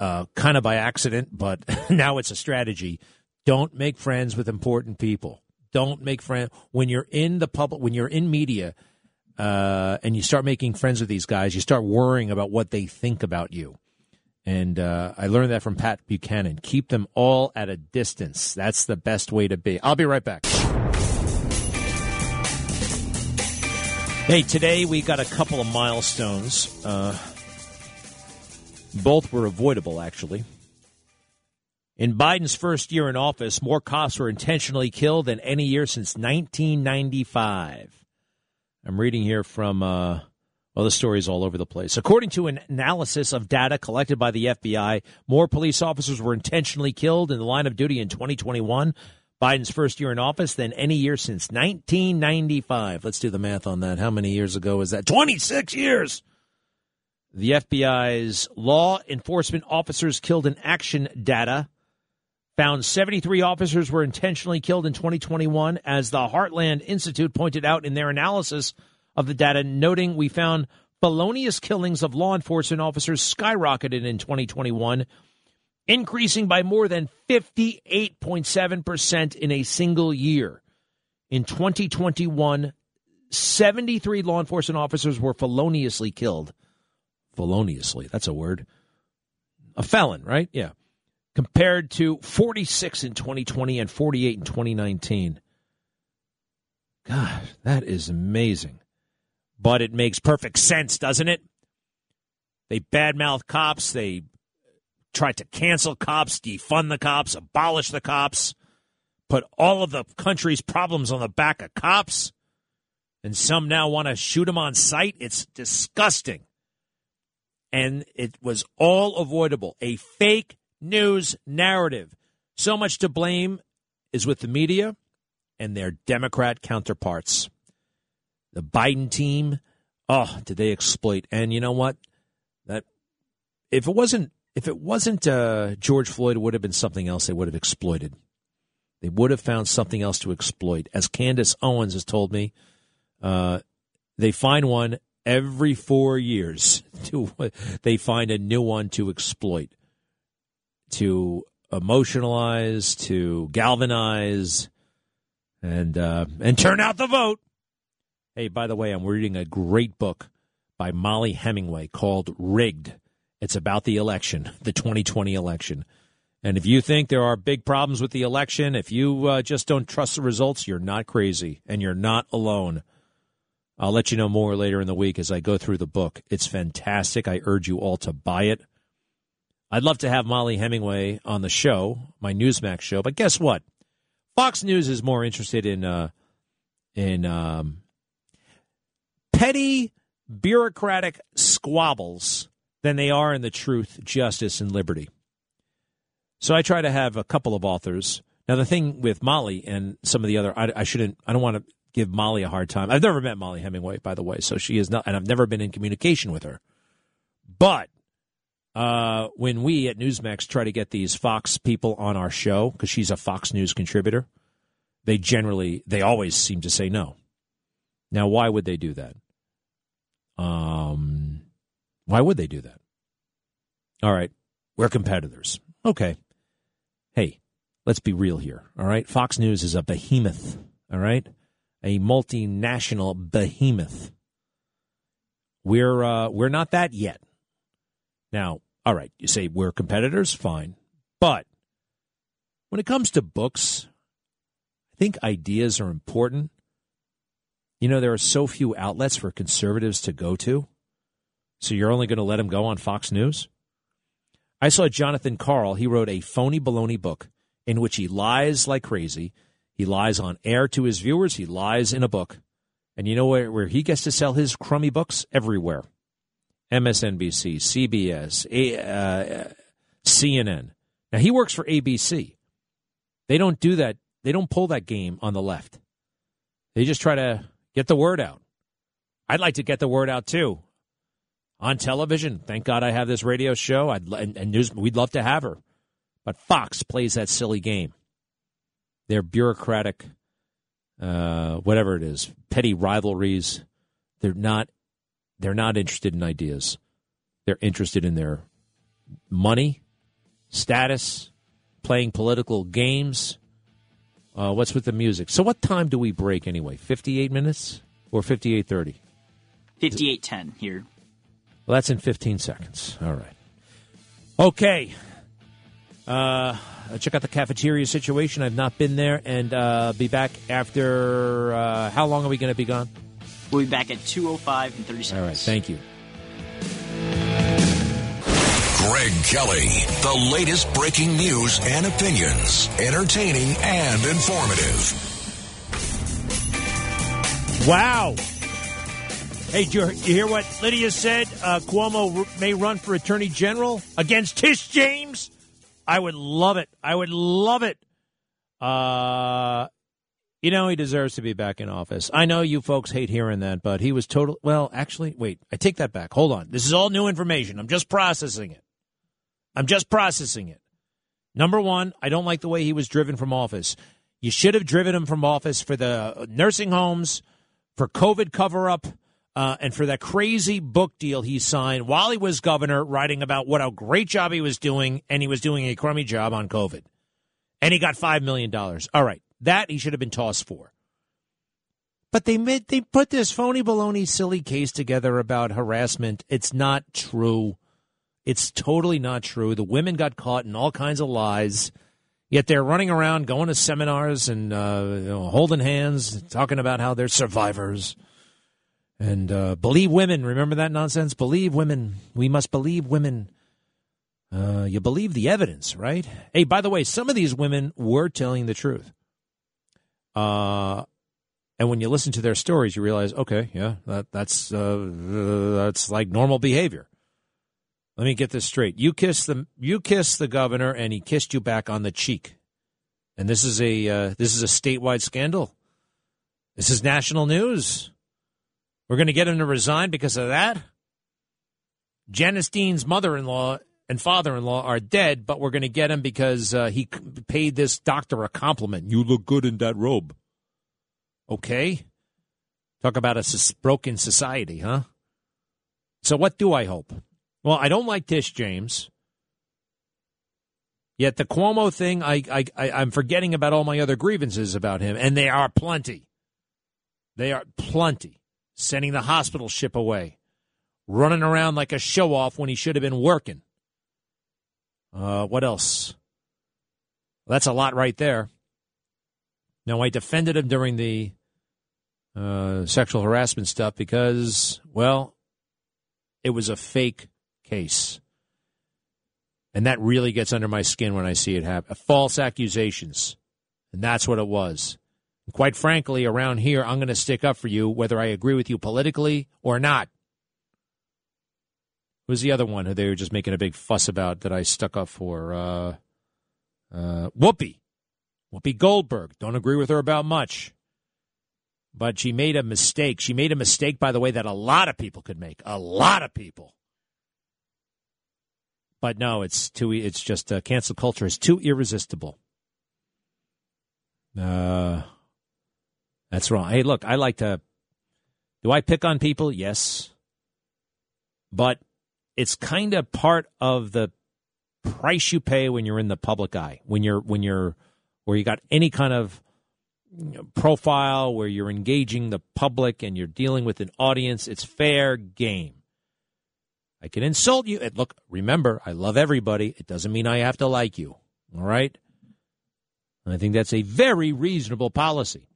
uh, kind of by accident, but now it's a strategy. Don't make friends with important people. Don't make friends when you're in the public, when you're in media, uh, and you start making friends with these guys. You start worrying about what they think about you. And uh, I learned that from Pat Buchanan. Keep them all at a distance. That's the best way to be. I'll be right back. Hey, today we got a couple of milestones. Uh, both were avoidable, actually. In Biden's first year in office, more cops were intentionally killed than any year since 1995. I'm reading here from, uh, well, the story's all over the place. According to an analysis of data collected by the FBI, more police officers were intentionally killed in the line of duty in 2021, Biden's first year in office, than any year since 1995. Let's do the math on that. How many years ago was that? 26 years! The FBI's law enforcement officers killed in action data found 73 officers were intentionally killed in 2021, as the Heartland Institute pointed out in their analysis of the data, noting we found felonious killings of law enforcement officers skyrocketed in 2021, increasing by more than 58.7% in a single year. In 2021, 73 law enforcement officers were feloniously killed. Feloniously, that's a word. A felon, right? Yeah compared to 46 in 2020 and 48 in 2019. God, that is amazing. But it makes perfect sense, doesn't it? They badmouth cops. They try to cancel cops, defund the cops, abolish the cops, put all of the country's problems on the back of cops. And some now want to shoot them on sight. It's disgusting. And it was all avoidable. A fake news narrative. So much to blame is with the media and their Democrat counterparts. The Biden team, oh, did they exploit? And you know what? That if it wasn't if it wasn't uh, George Floyd, it would have been something else they would have exploited. They would have found something else to exploit. As Candace Owens has told me, uh, they find one every four years. To they find a new one to exploit, to emotionalize, to galvanize, and uh, and turn out the vote. Hey, by the way, I'm reading a great book by Mollie Hemingway called Rigged. It's about the election, the 2020 election. And if you think there are big problems with the election, if you uh, just don't trust the results, you're not crazy and you're not alone. I'll let you know more later in the week as I go through the book. It's fantastic. I urge you all to buy it. I'd love to have Mollie Hemingway on the show, my Newsmax show, but guess what? Fox News is more interested in uh, in um, petty bureaucratic squabbles than they are in the truth, justice, and liberty. So I try to have a couple of authors. Now the thing with Mollie and some of the other, I, I shouldn't, I don't want to give Mollie a hard time. I've never met Mollie Hemingway, by the way, so she is not, and I've never been in communication with her. But uh, when we at Newsmax try to get these Fox people on our show, because she's a Fox News contributor, they generally, they always seem to say no. Now, why would they do that? Um, why would they do that? All right, we're competitors. Okay. Hey, let's be real here. All right, Fox News is a behemoth. All right, a multinational behemoth. We're uh, we're not that yet. Now, all right, you say we're competitors, fine, but when it comes to books, I think ideas are important. You know, there are so few outlets for conservatives to go to. So you're only going to let them go on Fox News? I saw Jonathan Karl. He wrote a phony baloney book in which he lies like crazy. He lies on air to his viewers. He lies in a book. And you know where, where he gets to sell his crummy books? Everywhere. MSNBC, CBS, A, uh, CNN. Now, he works for ABC. They don't do that. They don't pull that game on the left. They just try to Get the word out. I'd like to get the word out too on television. Thank God I have this radio show. I'd, and, and news, we'd love to have her. But Fox plays that silly game. Their bureaucratic, uh, whatever it is, petty rivalries. They're not. They're not interested in ideas. They're interested in their money, status, playing political games, uh, what's with the music? So, what time do we break anyway? Fifty-eight minutes or fifty-eight thirty? Fifty-eight ten here. Well, that's in fifteen seconds. All right. Okay. Uh, check out the cafeteria situation. I've not been there, and uh, be back after. Uh, how long are we going to be gone? We'll be back at 205 and thirty seconds. All right. Thank you. Greg Kelly. The latest breaking news and opinions, entertaining and informative. Wow. Hey, did you, hear what Lydia said? Uh, Cuomo may run for attorney general against Tish James. I would love it. I would love it. Uh, you know, he deserves to be back in office. I know you folks hate hearing that, but he was total. Well, actually, wait, I take that back. Hold on. This is all new information. I'm just processing it. I'm just processing it. Number one, I don't like the way he was driven from office. You should have driven him from office for the nursing homes, for COVID cover up, uh, and for that crazy book deal he signed while he was governor, writing about what a great job he was doing, and he was doing a crummy job on COVID. And he got $5 million. All right. That he should have been tossed for. But they made, they put this phony baloney silly case together about harassment. It's not true. It's totally not true. The women got caught in all kinds of lies. Yet they're running around, going to seminars and uh, you know, holding hands, talking about how they're survivors. And uh, believe women. Remember that nonsense? Believe women. We must believe women. Uh, you believe the evidence, right? Hey, by the way, some of these women were telling the truth. Uh, and when you listen to their stories, you realize, okay, yeah, that, that's uh, that's like normal behavior. Let me get this straight. You kissed the you kissed the governor, and he kissed you back on the cheek. And this is a uh, this is a statewide scandal. This is national news. We're going to get him to resign because of that. Janice Dean's mother-in-law and father-in-law are dead, but we're going to get him because uh, he paid this doctor a compliment. You look good in that robe. Okay. Talk about a broken society, huh? So what do I hope? Well, I don't like Tish James. Yet the Cuomo thing, I, I, I, I'm forgetting about all my other grievances about him, and they are plenty. They are plenty. Sending the hospital ship away, running around like a show off when he should have been working. Uh, what else? Well, that's a lot right there. Now, I defended him during the uh, sexual harassment stuff because, well, it was a fake case. And that really gets under my skin when I see it happen. False accusations. And that's what it was. And quite frankly, around here, I'm going to stick up for you whether I agree with you politically or not. Who's the other one who they were just making a big fuss about that I stuck up for? Uh, uh, Whoopi. Whoopi Goldberg. Don't agree with her about much. But she made a mistake. She made a mistake, by the way, that a lot of people could make. A lot of people. But no, it's too. It's just uh, cancel culture is too irresistible. Uh, that's wrong. Hey, look, I like to. Do I pick on people? Yes, but it's kind of part of the price you pay when you're in the public eye. When you're when you're where you got any kind of profile where you're engaging the public and you're dealing with an audience, it's fair game. I can insult you. And look, remember, I love everybody. It doesn't mean I have to like you. All right? I think that's a very reasonable policy.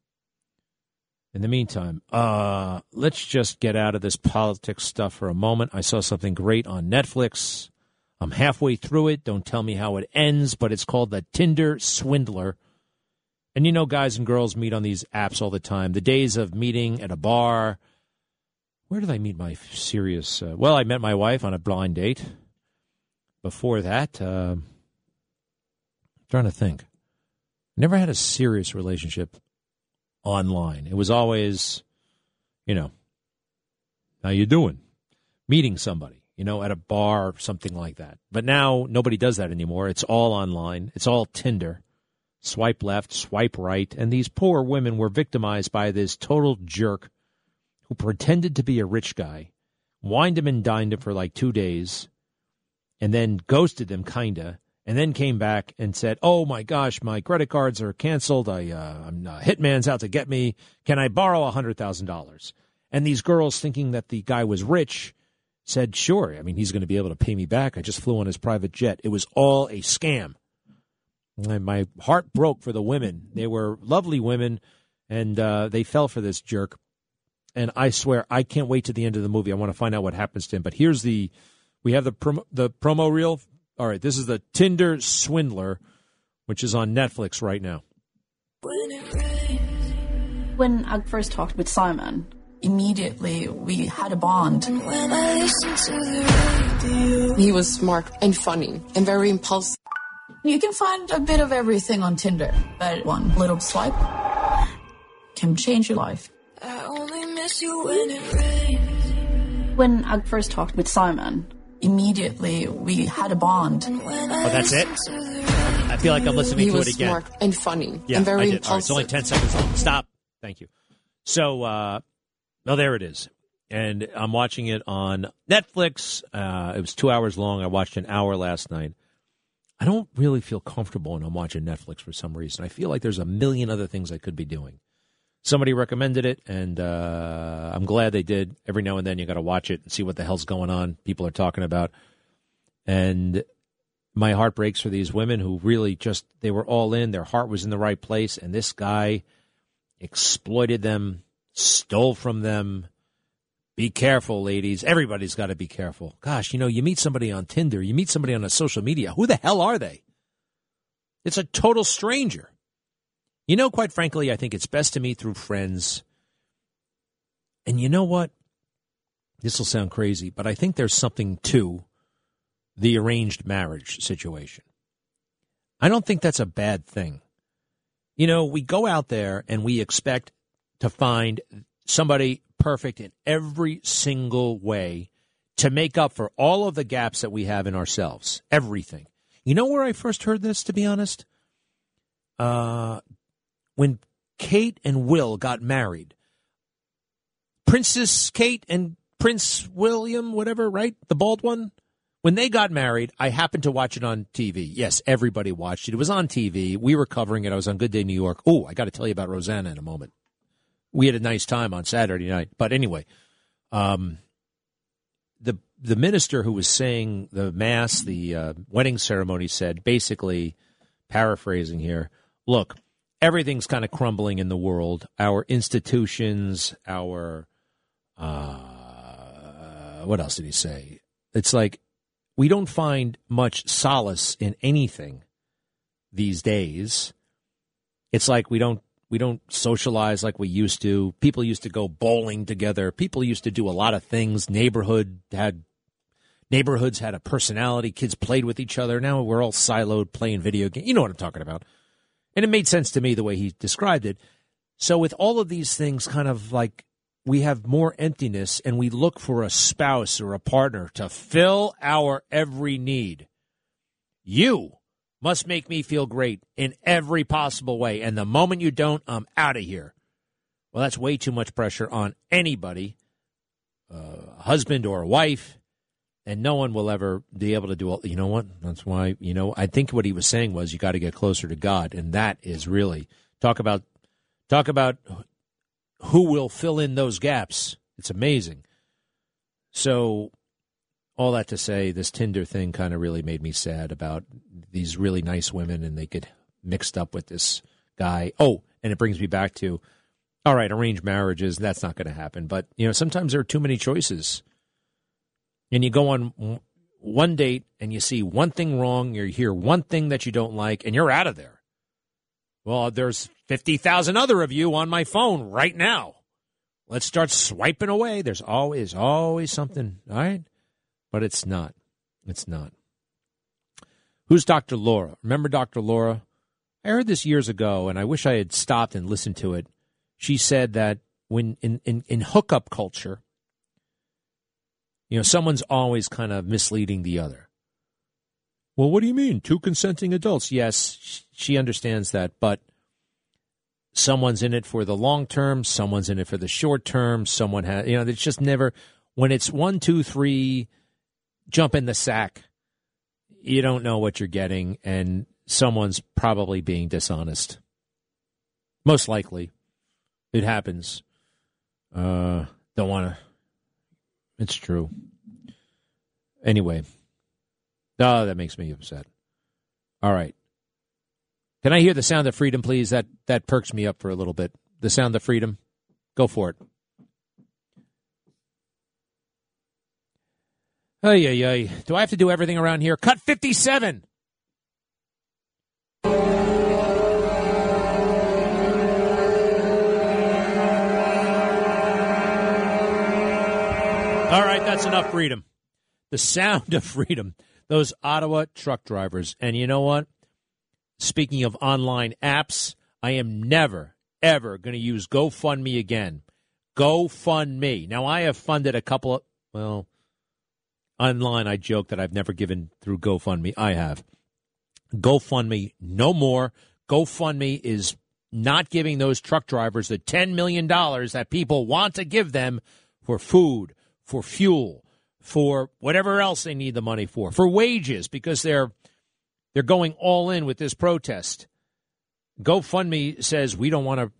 In the meantime, uh, let's just get out of this politics stuff for a moment. I saw something great on Netflix. I'm halfway through it. Don't tell me how it ends, but it's called The Tinder Swindler. And you know, guys and girls meet on these apps all the time. The days of meeting at a bar, where did I meet my serious? Uh, well, I met my wife on a blind date. Before that, uh, trying to think. Never had a serious relationship online. It was always, you know, how you doing? Meeting somebody, you know, at a bar or something like that. But now nobody does that anymore. It's all online. It's all Tinder. Swipe left, swipe right, and these poor women were victimized by this total jerk who pretended to be a rich guy, wined him and dined him for like two days, and then ghosted them, kinda, and then came back and said, "Oh my gosh, my credit cards are canceled. I, uh, I'm uh, hitman's out to get me. Can I borrow a hundred thousand dollars?" And these girls, thinking that the guy was rich, said, "Sure. I mean, he's going to be able to pay me back. I just flew on his private jet. It was all a scam." And my heart broke for the women. They were lovely women, and uh, they fell for this jerk and I swear I can't wait to the end of the movie. I want to find out what happens to him. But here's the we have the promo, the promo reel. All right, this is the Tinder Swindler, which is on Netflix right now. When I first talked with Simon, immediately we had a bond. He was smart and funny and very impulsive. You can find a bit of everything on Tinder, but one little swipe can change your life. i only miss you When I first talked with Simon, immediately we had a bond. Oh, that's it? I feel like I'm listening he to was it again. smart and funny Yeah, and very I did. All right, it's only 10 seconds long. Stop. Thank you. So, uh, well, there it is. And I'm watching it on Netflix. Uh, it was two hours long. I watched an hour last night. I don't really feel comfortable when I'm watching Netflix for some reason. I feel like there's a million other things I could be doing. Somebody recommended it, and uh, I'm glad they did. Every now and then you got to watch it and see what the hell's going on. People are talking about, and my heart breaks for these women who really just they were all in, their heart was in the right place, and this guy exploited them, stole from them. Be careful, ladies. Everybody's got to be careful. Gosh, you know, you meet somebody on Tinder, you meet somebody on a social media. Who the hell are they? It's a total stranger. You know, quite frankly, I think it's best to meet through friends. And you know what? This will sound crazy, but I think there's something to the arranged marriage situation. I don't think that's a bad thing. You know, we go out there and we expect to find somebody perfect in every single way to make up for all of the gaps that we have in ourselves. Everything. You know where I first heard this, to be honest? Uh, when Kate and Will got married. Princess Kate and Prince William, whatever, right? The bald one? When they got married, I happened to watch it on TV. Yes, everybody watched it. It was on TV. We were covering it. I was on Good Day New York. Oh, I got to tell you about Rosanna in a moment. We had a nice time on Saturday night. But anyway, um, the the minister who was saying the mass, the uh, wedding ceremony, said basically, paraphrasing here, look, everything's kind of crumbling in the world. Our institutions, our uh, what else did he say? It's like we don't find much solace in anything these days. It's like we don't we don't socialize like we used to. People used to go bowling together. People used to do a lot of things. Neighborhood had neighborhoods had a personality. Kids played with each other. Now we're all siloed playing video games. You know what I'm talking about. And it made sense to me the way he described it. So with all of these things kind of like we have more emptiness and we look for a spouse or a partner to fill our every need. You must make me feel great in every possible way. And the moment you don't, I'm out of here. Well, that's way too much pressure on anybody, uh, a husband or a wife, and no one will ever be able to do it. You know what? That's why, you know, I think what he was saying was you got to get closer to God. And that is really talk about, talk about who will fill in those gaps. It's amazing. So, all that to say, this Tinder thing kind of really made me sad about these really nice women and they get mixed up with this guy. Oh, and it brings me back to all right, arranged marriages, that's not going to happen. But, you know, sometimes there are too many choices. And you go on one date and you see one thing wrong, you hear one thing that you don't like, and you're out of there. Well, there's 50,000 other of you on my phone right now. Let's start swiping away. There's always, always something, all right? But it's not. It's not. Who's Dr. Laura? Remember Dr. Laura? I heard this years ago, and I wish I had stopped and listened to it. She said that when in, in, in hookup culture, you know, someone's always kind of misleading the other. Well, what do you mean? Two consenting adults. Yes, she understands that, but someone's in it for the long term, someone's in it for the short term, someone has, you know, it's just never, when it's one, two, three, jump in the sack, you don't know what you're getting, and someone's probably being dishonest. Most likely. It happens. Uh, don't want to. It's true. Anyway. Oh, that makes me upset. All right. Can I hear the sound of freedom, please? That that perks me up for a little bit. The sound of freedom. Go for it. Ay, ay, ay. Do I have to do everything around here? Cut 57. That's enough freedom. The sound of freedom. Those Ottawa truck drivers. And you know what? Speaking of online apps, I am never, ever going to use GoFundMe again. GoFundMe. Now, I have funded a couple of, well, online, I joke that I've never given through GoFundMe. I have. GoFundMe, no more. GoFundMe is not giving those truck drivers the $10 million that people want to give them for food, for fuel, for whatever else they need the money for, for wages, because they're they're going all in with this protest. GoFundMe says we don't want to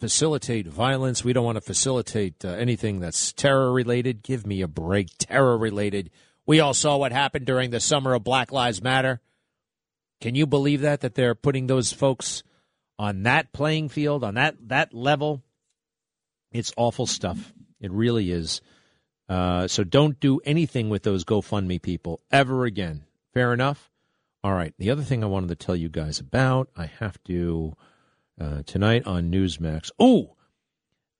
facilitate violence. We don't want to facilitate uh, anything that's terror related. Give me a break. Terror related. We all saw what happened during the summer of Black Lives Matter. Can you believe that that they're putting those folks on that playing field, on that that level? It's awful stuff. It really is. Uh, so don't do anything with those GoFundMe people ever again. Fair enough. All right. The other thing I wanted to tell you guys about, I have to uh, tonight on Newsmax. Oh,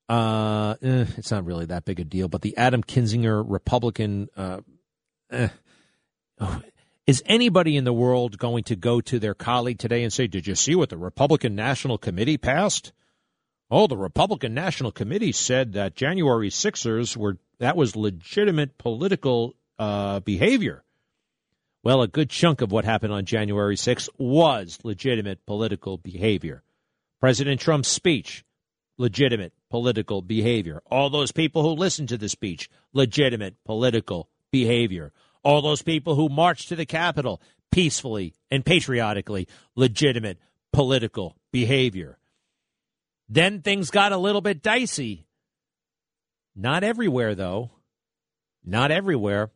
uh, eh, it's not really that big a deal, but the Adam Kinzinger Republican. Uh, eh. oh, is anybody in the world going to go to their colleague today and say, "Did you see what the Republican National Committee passed?" Oh, the Republican National Committee said that January Sixers were that was legitimate political uh, behavior. Well, a good chunk of what happened on January 6th was legitimate political behavior. President Trump's speech, legitimate political behavior. All those people who listened to the speech, legitimate political behavior. All those people who marched to the Capitol peacefully and patriotically, legitimate political behavior. Then things got a little bit dicey. Not everywhere, though. Not everywhere.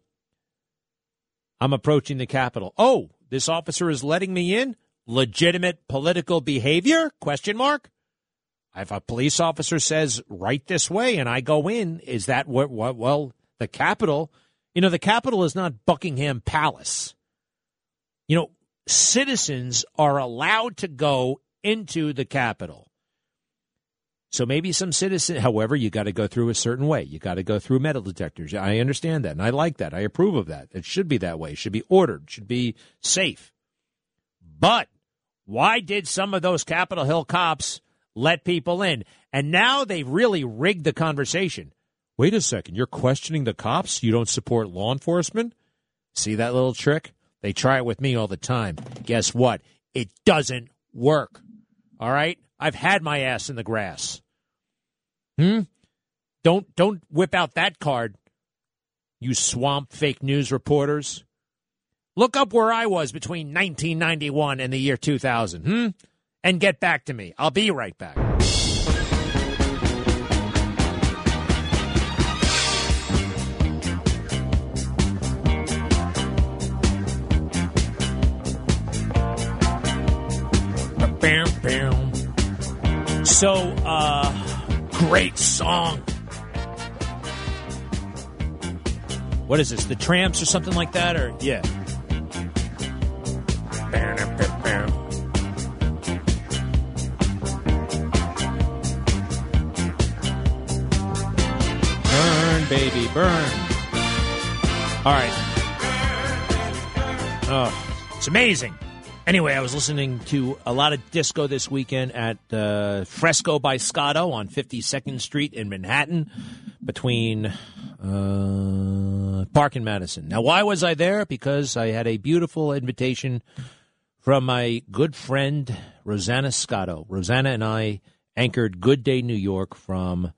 I'm approaching the Capitol. Oh, this officer is letting me in? Legitimate political behavior? Question mark. If a police officer says right this way and I go in, is that what, what well, the Capitol, you know, the Capitol is not Buckingham Palace. You know, citizens are allowed to go into the Capitol. So maybe some citizen, however, you got to go through a certain way. You got to go through metal detectors. I understand that, and I like that. I approve of that. It should be that way. It should be ordered. Should be safe. But why did some of those Capitol Hill cops let people in? And now they've really rigged the conversation. Wait a second. You're questioning the cops? You don't support law enforcement? See that little trick? They try it with me all the time. Guess what? It doesn't work. All right? I've had my ass in the grass. Hmm? Don't don't whip out that card, you swamp fake news reporters. Look up where I was between 1991 and the year 2000, hmm? And get back to me. I'll be right back. So, uh, great song. What is this? The Trammps or something like that? Or yeah. Burn, baby, burn. All right. Oh, it's amazing. Anyway, I was listening to a lot of disco this weekend at uh, Fresco by Scotto on 52nd Street in Manhattan between uh, Park and Madison. Now, why was I there? Because I had a beautiful invitation from my good friend Rosanna Scotto. Rosanna and I anchored Good Day New York from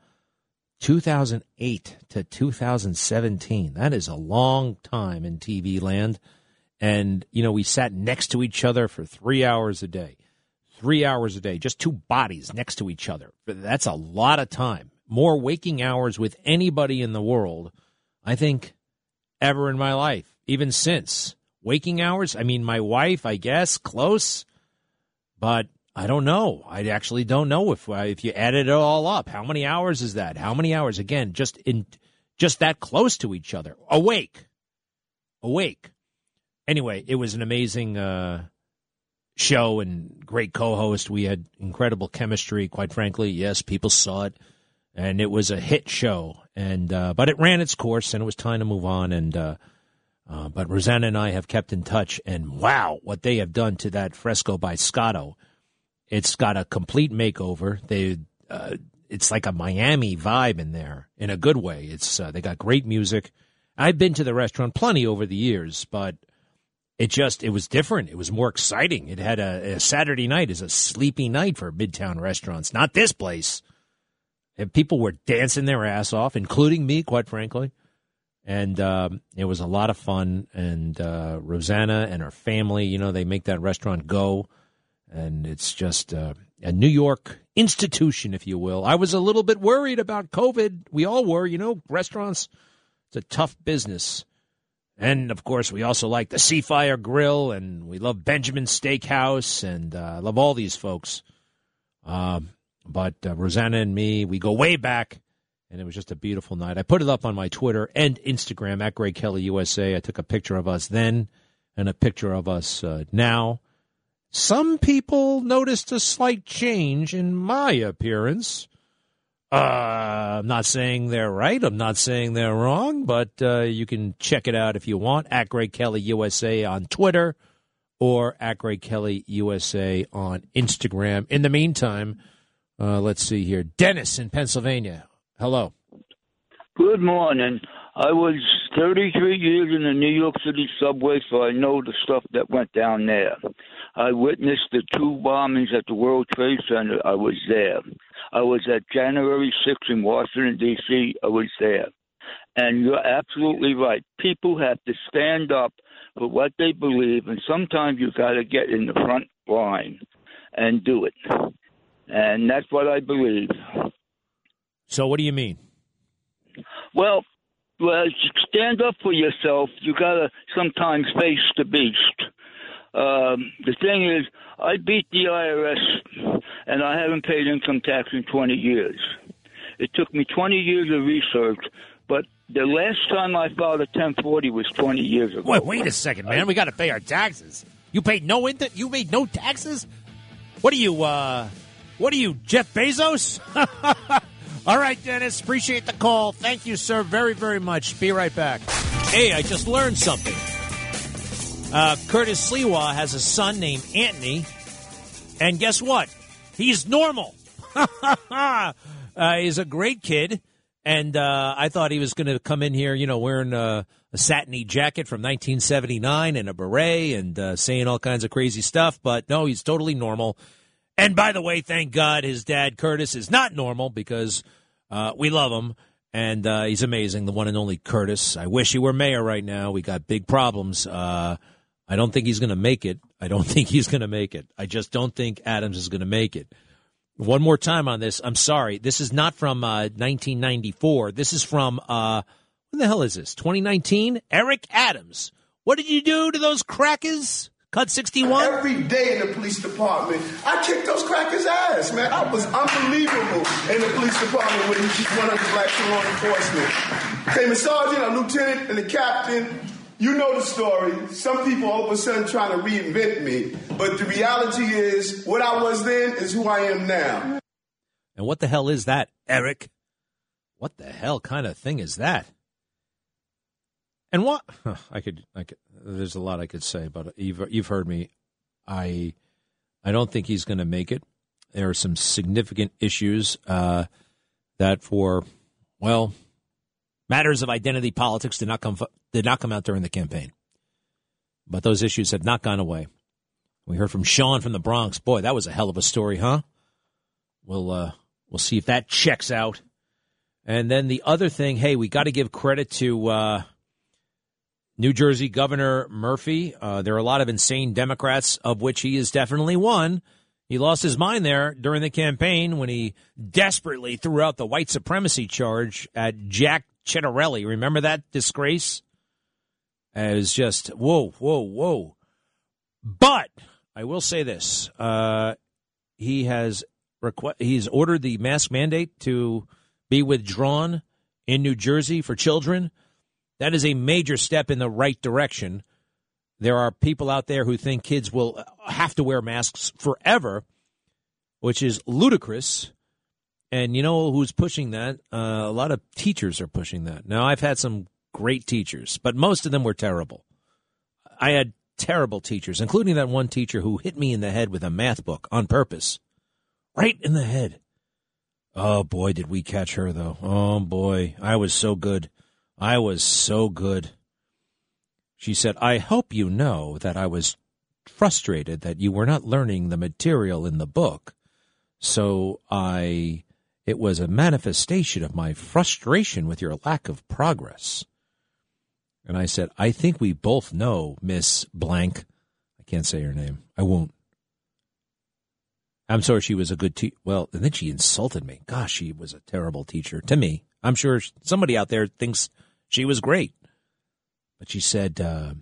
2008 to 2017. That is a long time in TV land. And, you know, we sat next to each other for three hours a day. Three hours a day, just two bodies next to each other. That's a lot of time. More waking hours with anybody in the world, I think, ever in my life, even since. Waking hours, I mean, my wife, I guess, close, but I don't know. I actually don't know if uh, if you added it all up. How many hours is that? How many hours? Again, just in just that close to each other, awake, awake anyway, it was an amazing uh, show and great co-host. We had incredible chemistry. Quite frankly, yes, people saw it, and it was a hit show. And uh, but it ran its course, and it was time to move on. And uh, uh, but Rosanna and I have kept in touch, and wow, what they have done to that fresco by Scotto! It's got a complete makeover. They uh, it's like a Miami vibe in there in a good way. It's uh, they got great music. I've been to the restaurant plenty over the years, but it just it was different. It was more exciting. It had a, a Saturday night is a sleepy night for midtown restaurants. Not this place. And people were dancing their ass off, including me, quite frankly. And um, it was a lot of fun. And uh, Rosanna and her family, you know, they make that restaurant go. And it's just uh, a New York institution, if you will. I was a little bit worried about COVID. We all were, you know, restaurants, it's a tough business And of course, we also like the Seafire Grill, and we love Benjamin Steakhouse, and uh, love all these folks. Um, but uh, Rosanna and me, we go way back, and it was just a beautiful night. I put it up on my Twitter and Instagram at Greg Kelly USA. I took a picture of us then and a picture of us uh, now. Some people noticed a slight change in my appearance. Uh, I'm not saying they're right. I'm not saying they're wrong, but uh, you can check it out if you want at Greg Kelly USA on Twitter or at Greg Kelly USA on Instagram. In the meantime, uh, let's see here. Dennis in Pennsylvania. Hello. Good morning. I was 33 years in the New York City subway, so I know the stuff that went down there. I witnessed the two bombings at the World Trade Center. I was there. I was at January 6th in Washington, D.C. I was there. And you're absolutely right. People have to stand up for what they believe, and sometimes you've got to get in the front line and do it. And that's what I believe. So, what do you mean? Well, well, stand up for yourself. You got to sometimes face the beast. Um, the thing is, I beat the IRS, and I haven't paid income tax in 20 years. It took me 20 years of research, but the last time I filed a 1040 was 20 years ago. Wait, wait a second, man. We got to pay our taxes. You paid no inter- You made no taxes. What are you? uh What are you, Jeff Bezos? All right, Dennis. Appreciate the call. Thank you, sir, very, very much. Be right back. Hey, I just learned something. Uh, Curtis Sliwa has a son named Anthony, and guess what? He's normal. uh, he's a great kid, and uh, I thought he was going to come in here, you know, wearing a, a satiny jacket from 1979 and a beret and uh, saying all kinds of crazy stuff, but no, he's totally normal. And by the way, thank God his dad Curtis is not normal because uh, we love him and uh, he's amazing, the one and only Curtis. I wish he were mayor right now. We got big problems. Uh, I don't think he's going to make it. I don't think he's going to make it. I just don't think Adams is going to make it. One more time on this. I'm sorry. This is not from uh, 1994. This is from, uh, when the hell is this? 2019? Eric Adams. What did you do to those crackers? Cut 61? Every day in the police department, I kicked those crackers' ass, man. I was unbelievable in the police department with each one of the black law enforcement. Came a sergeant, a lieutenant, and a captain. You know the story. Some people all of a sudden trying to reinvent me. But the reality is, what I was then is who I am now. And what the hell is that, Eric? What the hell kind of thing is that? And what I could, I could. There's a lot I could say, but you've you've heard me. I, I don't think he's going to make it. There are some significant issues uh, that, for well, matters of identity politics did not come did not come out during the campaign, but those issues have not gone away. We heard from Sean from the Bronx. Boy, that was a hell of a story, huh? We'll uh, we'll see if that checks out. And then the other thing, hey, we got to give credit to. Uh, New Jersey Governor Murphy. Uh, there are a lot of insane Democrats, of which he is definitely one. He lost his mind there during the campaign when he desperately threw out the white supremacy charge at Jack Ciattarelli. Remember that disgrace? It was just whoa, whoa, whoa. But I will say this: uh, he has requ- he's ordered the mask mandate to be withdrawn in New Jersey for children. That is a major step in the right direction. There are people out there who think kids will have to wear masks forever, which is ludicrous. And you know who's pushing that? Uh, a lot of teachers are pushing that. Now, I've had some great teachers, but most of them were terrible. I had terrible teachers, including that one teacher who hit me in the head with a math book on purpose. Right in the head. Oh, boy, did we catch her, though. Oh, boy. I was so good. I was so good. She said, I hope you know that I was frustrated that you were not learning the material in the book. So I, it was a manifestation of my frustration with your lack of progress. And I said, I think we both know, Miss Blank. I can't say her name. I won't. I'm sorry she was a good teacher. Well, and then she insulted me. Gosh, she was a terrible teacher to me. I'm sure somebody out there thinks she was great. But she said, uh,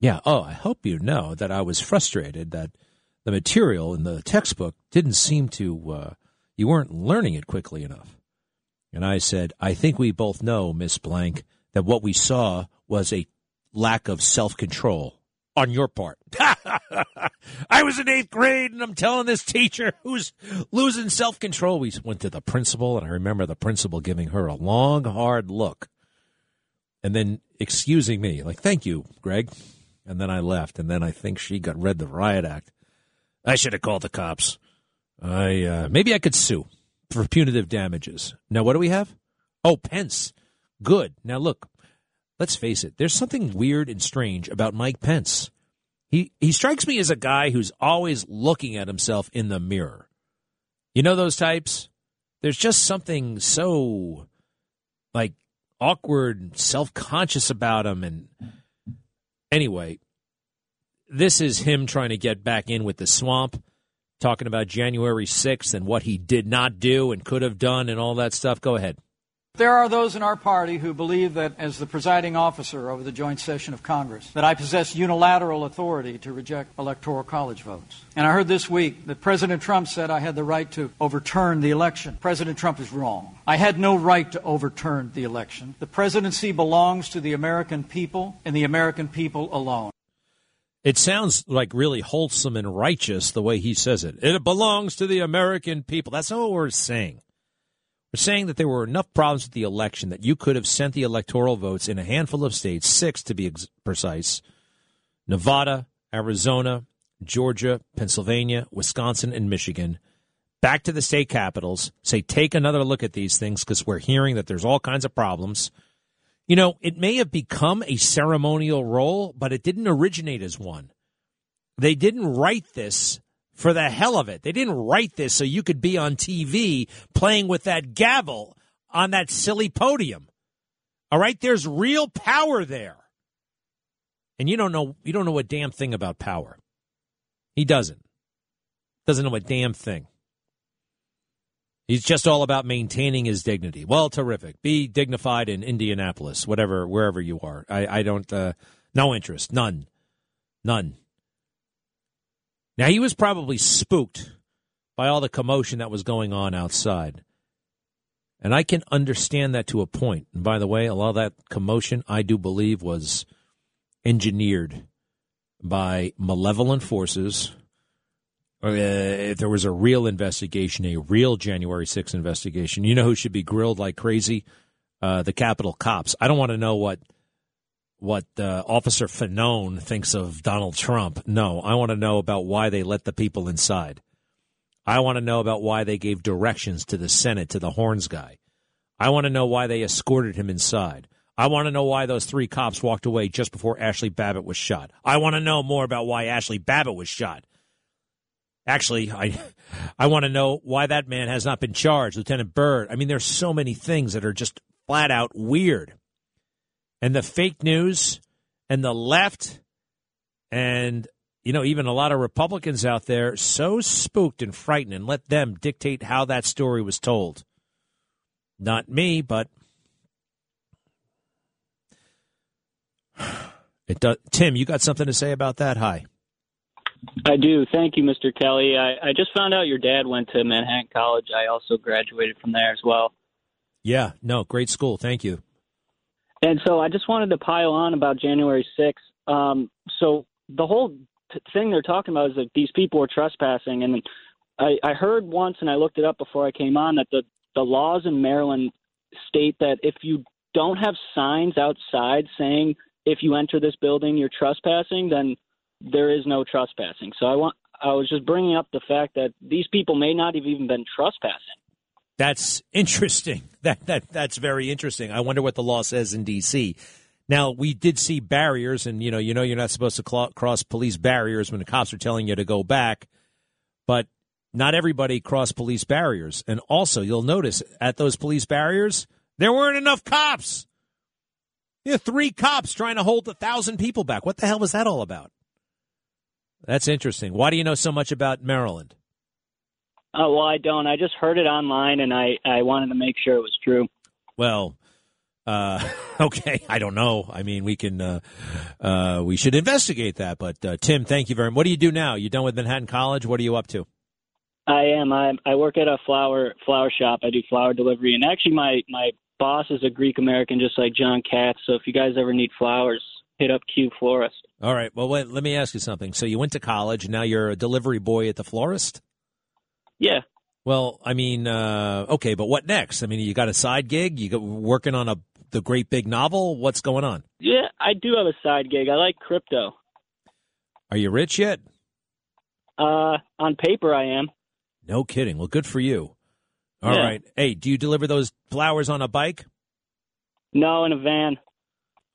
"Yeah, oh, I hope you know that I was frustrated that the material in the textbook didn't seem to uh, you weren't learning it quickly enough." And I said, "I think we both know, Miss Blank, that what we saw was a lack of self control on your part. I was in eighth grade and I'm telling this teacher who's losing self control. We went to the principal, and I remember the principal giving her a long, hard look and then excusing me, like, thank you, Greg. And then I left, and then I think she got read the riot act. I should have called the cops. I uh, maybe I could sue for punitive damages. Now, what do we have? Oh, Pence. Good. Now, look, let's face it, there's something weird and strange about Mike Pence. He he strikes me as a guy who's always looking at himself in the mirror. You know those types? There's just something so like awkward, self-conscious about him and anyway, this is him trying to get back in with the swamp, talking about January 6th and what he did not do and could have done and all that stuff. Go ahead. There are those in our party who believe that as the presiding officer over the joint session of Congress, that I possess unilateral authority to reject electoral college votes. And I heard this week that President Trump said I had the right to overturn the election. President Trump is wrong. I had no right to overturn the election. The presidency belongs to the American people and the American people alone. It sounds like really wholesome and righteous the way he says it. It belongs to the American people. That's not what we're saying. We're saying that there were enough problems with the election that you could have sent the electoral votes in a handful of states, six to be ex- precise Nevada, Arizona, Georgia, Pennsylvania, Wisconsin, and Michigan back to the state capitals, say, take another look at these things because we're hearing that there's all kinds of problems. You know, it may have become a ceremonial role, but it didn't originate as one. They didn't write this for the hell of it. They didn't write this so you could be on TV playing with that gavel on that silly podium. All right, there's real power there. And you don't know you don't know a damn thing about power. He doesn't. Doesn't know a damn thing. He's just all about maintaining his dignity. Well, terrific. Be dignified in Indianapolis, whatever, wherever you are. I, I don't, uh, no interest, none, none. Now, he was probably spooked by all the commotion that was going on outside. And I can understand that to a point. And by the way, a lot of that commotion, I do believe, was engineered by malevolent forces. Uh, if there was a real investigation, a real January 6th investigation, you know who should be grilled like crazy? Uh, the Capitol cops. I don't want to know what what uh, Officer Fanone thinks of Donald Trump. No, I want to know about why they let the people inside. I want to know about why they gave directions to the Senate to the horns guy. I want to know why they escorted him inside. I want to know why those three cops walked away just before Ashley Babbitt was shot. I want to know more about why Ashley Babbitt was shot. Actually, I I want to know why that man has not been charged, Lieutenant Byrd. I mean, there's so many things that are just flat out weird and the fake news and the left and you know even a lot of republicans out there so spooked and frightened and let them dictate how that story was told not me but it does tim you got something to say about that hi I do. Thank you, Mr. Kelly. I, I just found out your dad went to Manhattan College. I also graduated from there as well. Yeah, no, great school. Thank you. And so I just wanted to pile on about January 6th. Um, so the whole t- thing they're talking about is that these people were trespassing. And I, I heard once, and I looked it up before I came on, that the, the laws in Maryland state that if you don't have signs outside saying if you enter this building you're trespassing, then there is no trespassing. So I want I was just bringing up the fact that these people may not have even been trespassing. That's interesting. That that that's very interesting. I wonder what the law says in D.C. Now we did see barriers, and you know, you know, you're not supposed to cl- cross police barriers when the cops are telling you to go back, but not everybody crossed police barriers. And also, you'll notice at those police barriers there weren't enough cops. You know, three cops trying to hold a thousand people back. What the hell was that all about? That's interesting. Why do you know so much about Maryland? Oh well, I don't. I just heard it online, and I I wanted to make sure it was true. Well, Uh, okay, I don't know. I mean, we can, uh, uh, we should investigate that. But uh, Tim, thank you very much. What do you do now? You done with Manhattan College? What are you up to? I am. I I work at a flower flower shop. I do flower delivery, and actually, my my boss is a Greek American, just like John Katz. So if you guys ever need flowers, hit up Q Florist. All right. Well, wait, let me ask you something. So you went to college, and now you're a delivery boy at the florist. Yeah. Well, I mean, uh, okay, but what next? I mean, you got a side gig? You got working on a the great big novel? What's going on? Yeah, I do have a side gig. I like crypto. Are you rich yet? Uh, on paper, I am. No kidding. Well, good for you. All right. Yeah. Hey, do you deliver those flowers on a bike? No, in a van.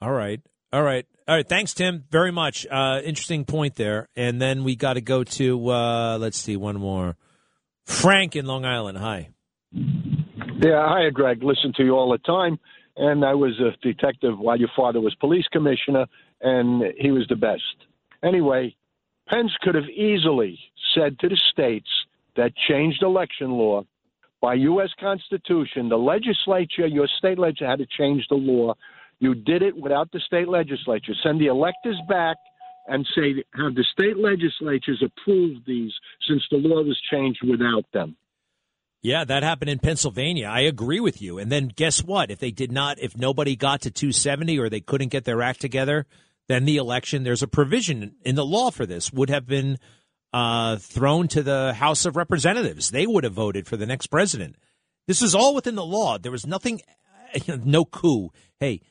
All right. All right. All right. Thanks, Tim, very much. Uh, interesting point there. And then we got to go to, uh, let's see, one more. Frank in Long Island. Hi. Yeah, hi, Greg. Listen to you all the time. And I was a detective while your father was police commissioner, and he was the best. Anyway, Pence could have easily said to the states that changed election law by U.S. Constitution, the legislature, your state legislature had to change the law. You did it without the state legislature. Send the electors back and say, have the state legislatures approved these since the law was changed without them. Yeah, that happened in Pennsylvania. I agree with you. And then guess what? If they did not, if nobody got to 270 or they couldn't get their act together, then the election, there's a provision in the law for this, would have been uh, thrown to the House of Representatives. They would have voted for the next president. This is all within the law. There was nothing, no coup. Hey,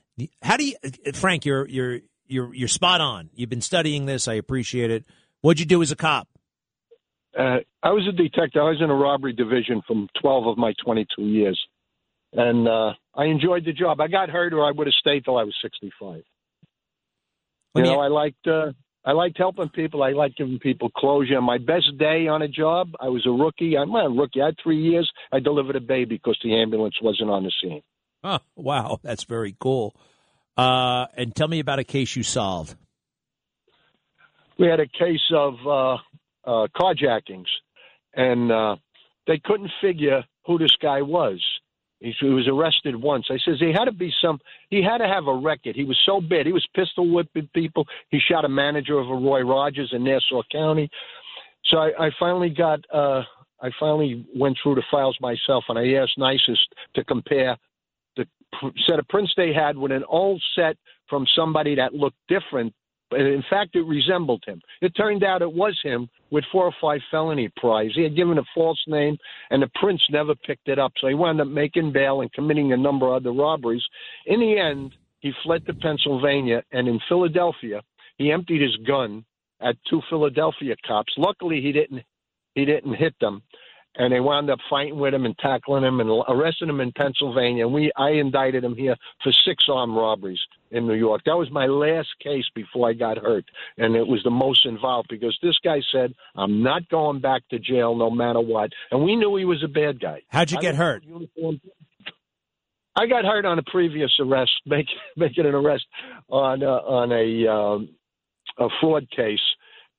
how do you, Frank? You're you're you're you're spot on. You've been studying this. I appreciate it. What'd you do as a cop? Uh, I was a detective. I was in a robbery division from 12 of my 22 years. And uh, I enjoyed the job. I got hurt, or I would have stayed till I was 65. You know, I liked uh, I liked helping people. I liked giving people closure. My best day on a job, I was a rookie. I'm not a rookie. I had three years. I delivered a baby because the ambulance wasn't on the scene. Oh, wow, that's very cool. Uh, and tell me about a case you solved. we had a case of uh, uh, carjackings, and uh, they couldn't figure who this guy was. He, was arrested once. I says he had to be some. He had to have a record. He was so bad. He was pistol whipping people. He shot a manager of a Roy Rogers in Nassau County. So I, I finally got. Uh, I finally went through the files myself, and I asked NYSIIS to compare set of prints they had with an old set from somebody that looked different. But in fact, it resembled him. It turned out it was him with four or five felony prize. He had given a false name, and the prints never picked it up. So he wound up making bail and committing a number of other robberies. In the end, he fled to Pennsylvania, and in Philadelphia, he emptied his gun at two Philadelphia cops. Luckily, he didn't he didn't hit them, and they wound up fighting with him and tackling him and arresting him in Pennsylvania. And we I indicted him here for six armed robberies in New York. That was my last case before I got hurt, and it was the most involved because this guy said, "I'm not going back to jail no matter what," and we knew he was a bad guy. How'd you I get hurt? I got hurt on a previous arrest, make, making an arrest on uh, on a um, a fraud case,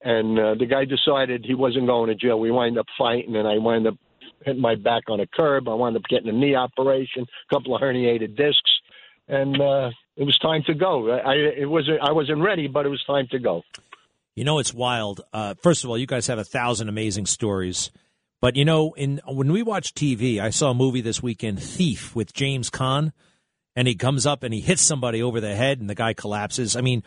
and uh, the guy decided he wasn't going to jail. We wind up fighting, and I wind up hitting my back on a curb. I wound up getting a knee operation, a couple of herniated discs, and uh, it was time to go. I it wasn't I wasn't ready, but it was time to go. You know, it's wild. Uh, first of all, you guys have a thousand amazing stories. But you know, in when we watch TV, I saw a movie this weekend, Thief, with James Caan, and he comes up and he hits somebody over the head, and the guy collapses. I mean,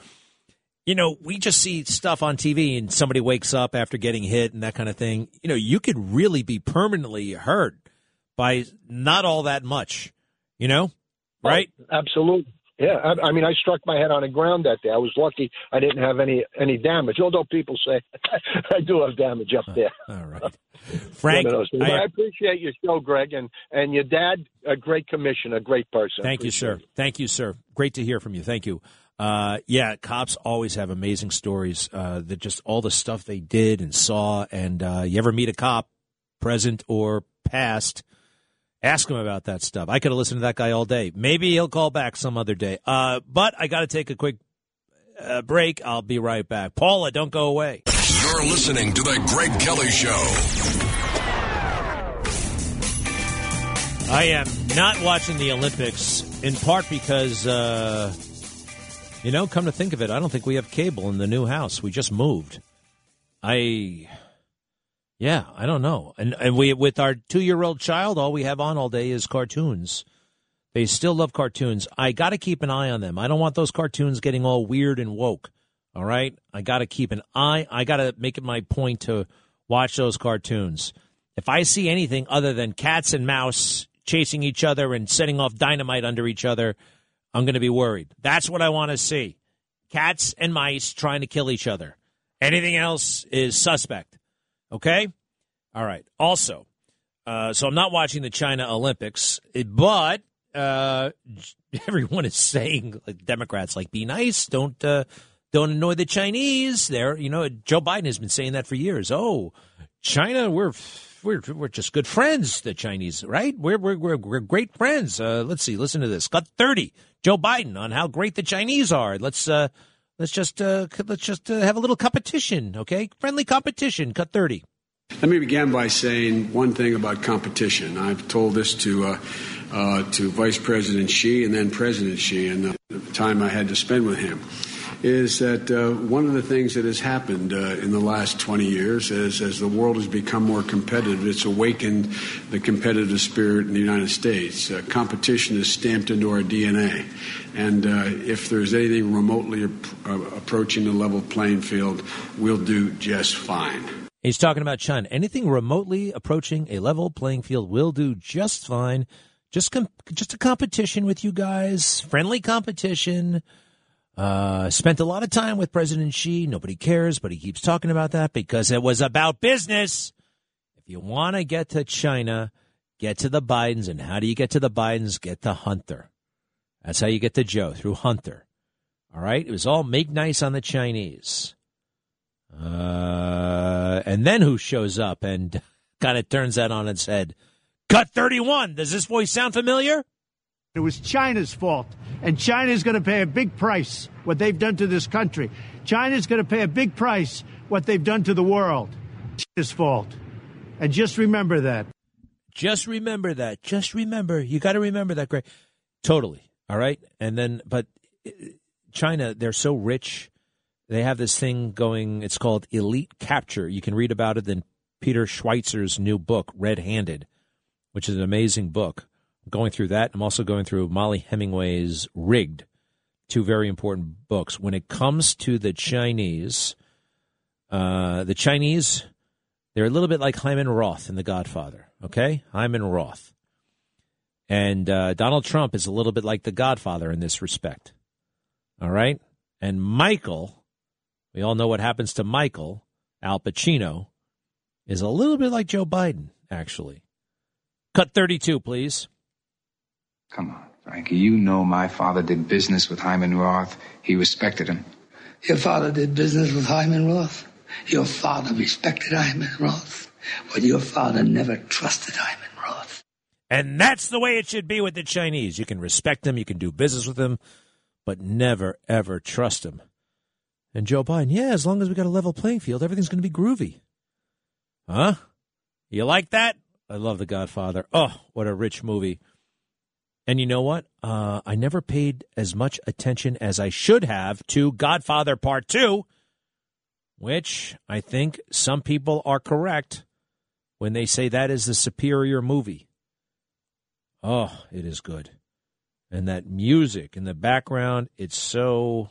you know, we just see stuff on TV, and somebody wakes up after getting hit and that kind of thing. You know, you could really be permanently hurt by not all that much. You know, oh, right? Oh, absolutely. Yeah, I, I mean, I struck my head on the ground that day. I was lucky I didn't have any any damage. Although people say I do have damage up there. All right, Frank, One of those things. I- I, appreciate your show, Greg, and and your dad, a great commissioner, a great person. Thank you, sir. Thank you, sir. Great to hear from you. Thank you. Uh, yeah, cops always have amazing stories. Uh, that just all the stuff they did and saw. And uh, you ever meet a cop, present or past? Ask him about that stuff. I could have listened to that guy all day. Maybe he'll call back some other day. Uh, but I got to take a quick uh, break. I'll be right back. Paula, don't go away. You're listening to The Greg Kelly Show. I am not watching the Olympics in part because, uh, you know, come to think of it, I don't think we have cable in the new house. We just moved. I, yeah, I don't know. And and we with our two year old child, all we have on all day is cartoons. They still love cartoons. I got to keep an eye on them. I don't want those cartoons getting all weird and woke. All right, I got to keep an eye. I got to make it my point to watch those cartoons. If I see anything other than cats and mouse chasing each other and setting off dynamite under each other, I'm going to be worried. That's what I want to see. Cats and mice trying to kill each other. Anything else is suspect. Okay? All right. Also, uh, so I'm not watching the China Olympics, but uh, everyone is saying, like Democrats, like be nice, don't uh, don't annoy the Chinese. There, you know, Joe Biden has been saying that for years. Oh, China, we're we're we're just good friends. The Chinese, right? We're we're we're, we're great friends. Uh, let's see. Listen to this. Cut thirty. Joe Biden on how great the Chinese are. Let's uh, let's just uh, let's just uh, have a little competition. Okay, friendly competition. Cut thirty. Let me begin by saying one thing about competition. I've told this to uh, uh, to Vice President Xi and then President Xi, and the time I had to spend with him is that uh, one of the things that has happened uh, in the last 20 years is as the world has become more competitive, it's awakened the competitive spirit in the United States. Uh, competition is stamped into our DNA. And uh, if there's anything remotely ap- uh, approaching the level playing field, we'll do just fine. He's talking about China. Anything remotely approaching a level playing field will do just fine. Just com- just a competition with you guys, friendly competition. Uh, spent a lot of time with President Xi. Nobody cares, but he keeps talking about that because it was about business. If you want to get to China, get to the Bidens. And how do you get to the Bidens? Get to Hunter. That's how you get to Joe, through Hunter. All right? It was all make nice on the Chinese. Uh, and then who shows up and kind of turns that on its head? Cut 31. Does this voice sound familiar? It was China's fault. And China's going to pay a big price what they've done to this country. China's going to pay a big price what they've done to the world. China's fault. And just remember that. Just remember that. Just remember. You got to remember that, Greg. Totally. All right. And then, but uh, China, they're so rich. They have this thing going. It's called Elite Capture. You can read about it in Peter Schweizer's new book, Red Handed, which is an amazing book going through that. I'm also going through Mollie Hemingway's Rigged, two very important books. When it comes to the Chinese, uh, the Chinese, they're a little bit like Hyman Roth in The Godfather. Okay, Hyman Roth, and uh, Donald Trump is a little bit like The Godfather in this respect. All right, and Michael, we all know what happens to Michael Al Pacino, is a little bit like Joe Biden, actually. Cut 32, please. Come on, Frankie. You know my father did business with Hyman Roth. He respected him. Your father did business with Hyman Roth. Your father respected Hyman Roth. But your father never trusted Hyman Roth. And that's the way it should be with the Chinese. You can respect them, you can do business with them, but never, ever trust them. And Joe Biden, yeah, as long as we got a level playing field, everything's going to be groovy. Huh? You like that? I love The Godfather. Oh, what a rich movie. And you know what? Uh, I never paid as much attention as I should have to Godfather Part 2, which I think some people are correct when they say that is the superior movie. Oh, it is good. And that music in the background, it's so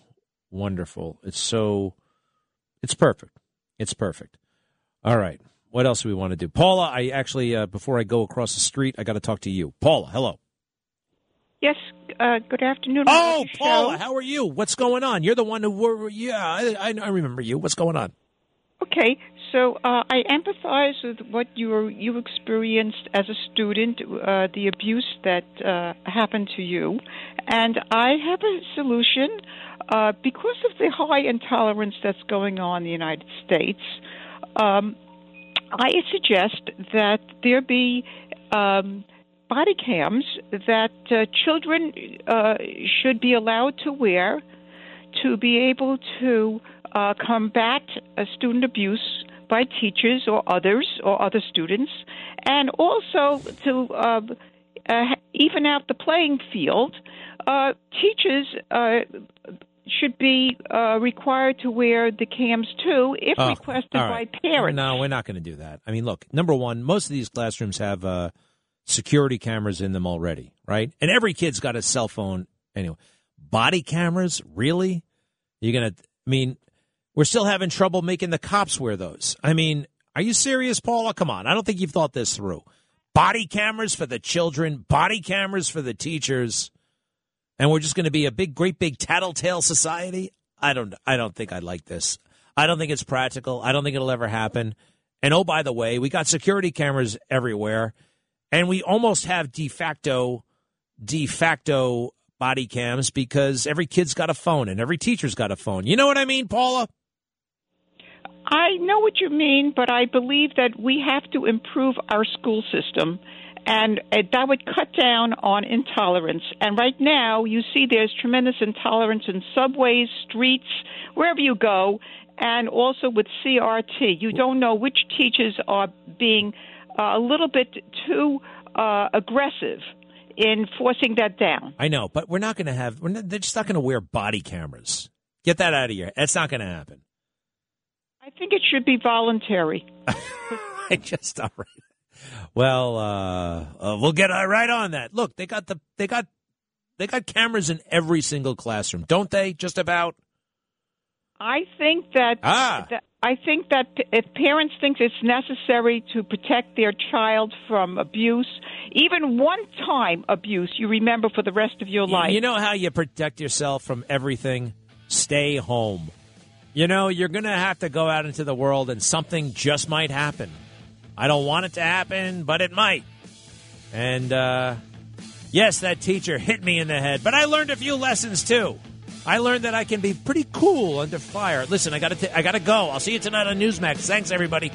wonderful. It's so, it's perfect. It's perfect. All right. What else do we want to do? Paula, I actually, uh, before I go across the street, I got to talk to you. Paula, hello. Yes, uh, good afternoon. Oh, Paula, how are you? What's going on? You're the one who were, yeah, I, I, remember you. What's going on? Okay, so uh, I empathize with what you you experienced as a student, uh, the abuse that uh, happened to you, and I have a solution. Uh, because of the high intolerance that's going on in the United States, um, I suggest that there be um, body cams that uh, children uh, should be allowed to wear to be able to uh, combat uh, student abuse by teachers or others or other students, and also to uh, uh, even out the playing field, uh, teachers uh, should be uh, required to wear the cams too, if Oh, requested right. by parents. No, we're not going to do that. I mean, look, number one, most of these classrooms have uh, security cameras in them already, right? And every kid's got a cell phone anyway. Body cameras, really? You're going to, I mean, we're still having trouble making the cops wear those. I mean, are you serious, Paula? Come on. I don't think you've thought this through. Body cameras for the children, body cameras for the teachers, and we're just going to be a big, great big tattletale society? I don't, I don't think I like this. I don't think it's practical. I don't think it'll ever happen. And oh, by the way, we got security cameras everywhere, and we almost have de facto, de facto body cams because every kid's got a phone and every teacher's got a phone. You know what I mean, Paula? I know what you mean, but I believe that we have to improve our school system, and that would cut down on intolerance. And right now, you see there's tremendous intolerance in subways, streets, wherever you go, and also with CRT. You don't know which teachers are being uh, a little bit too uh, aggressive in forcing that down. I know, but we're not going to have. We're not, they're just not going to wear body cameras. Get that out of here. That's not going to happen. I think it should be voluntary. I just all right. Well, uh, uh, we'll get uh, right on that. Look, they got the they got they got cameras in every single classroom, don't they? Just about. I think that, Ah. that I think that if parents think it's necessary to protect their child from abuse, even one time abuse, you remember for the rest of your life. You know how you protect yourself from everything? Stay home. You know, you're going to have to go out into the world and something just might happen. I don't want it to happen, but it might. And uh, yes, that teacher hit me in the head, but I learned a few lessons too. I learned that I can be pretty cool under fire. Listen, I got to I got to go. I'll see you tonight on Newsmax. Thanks everybody.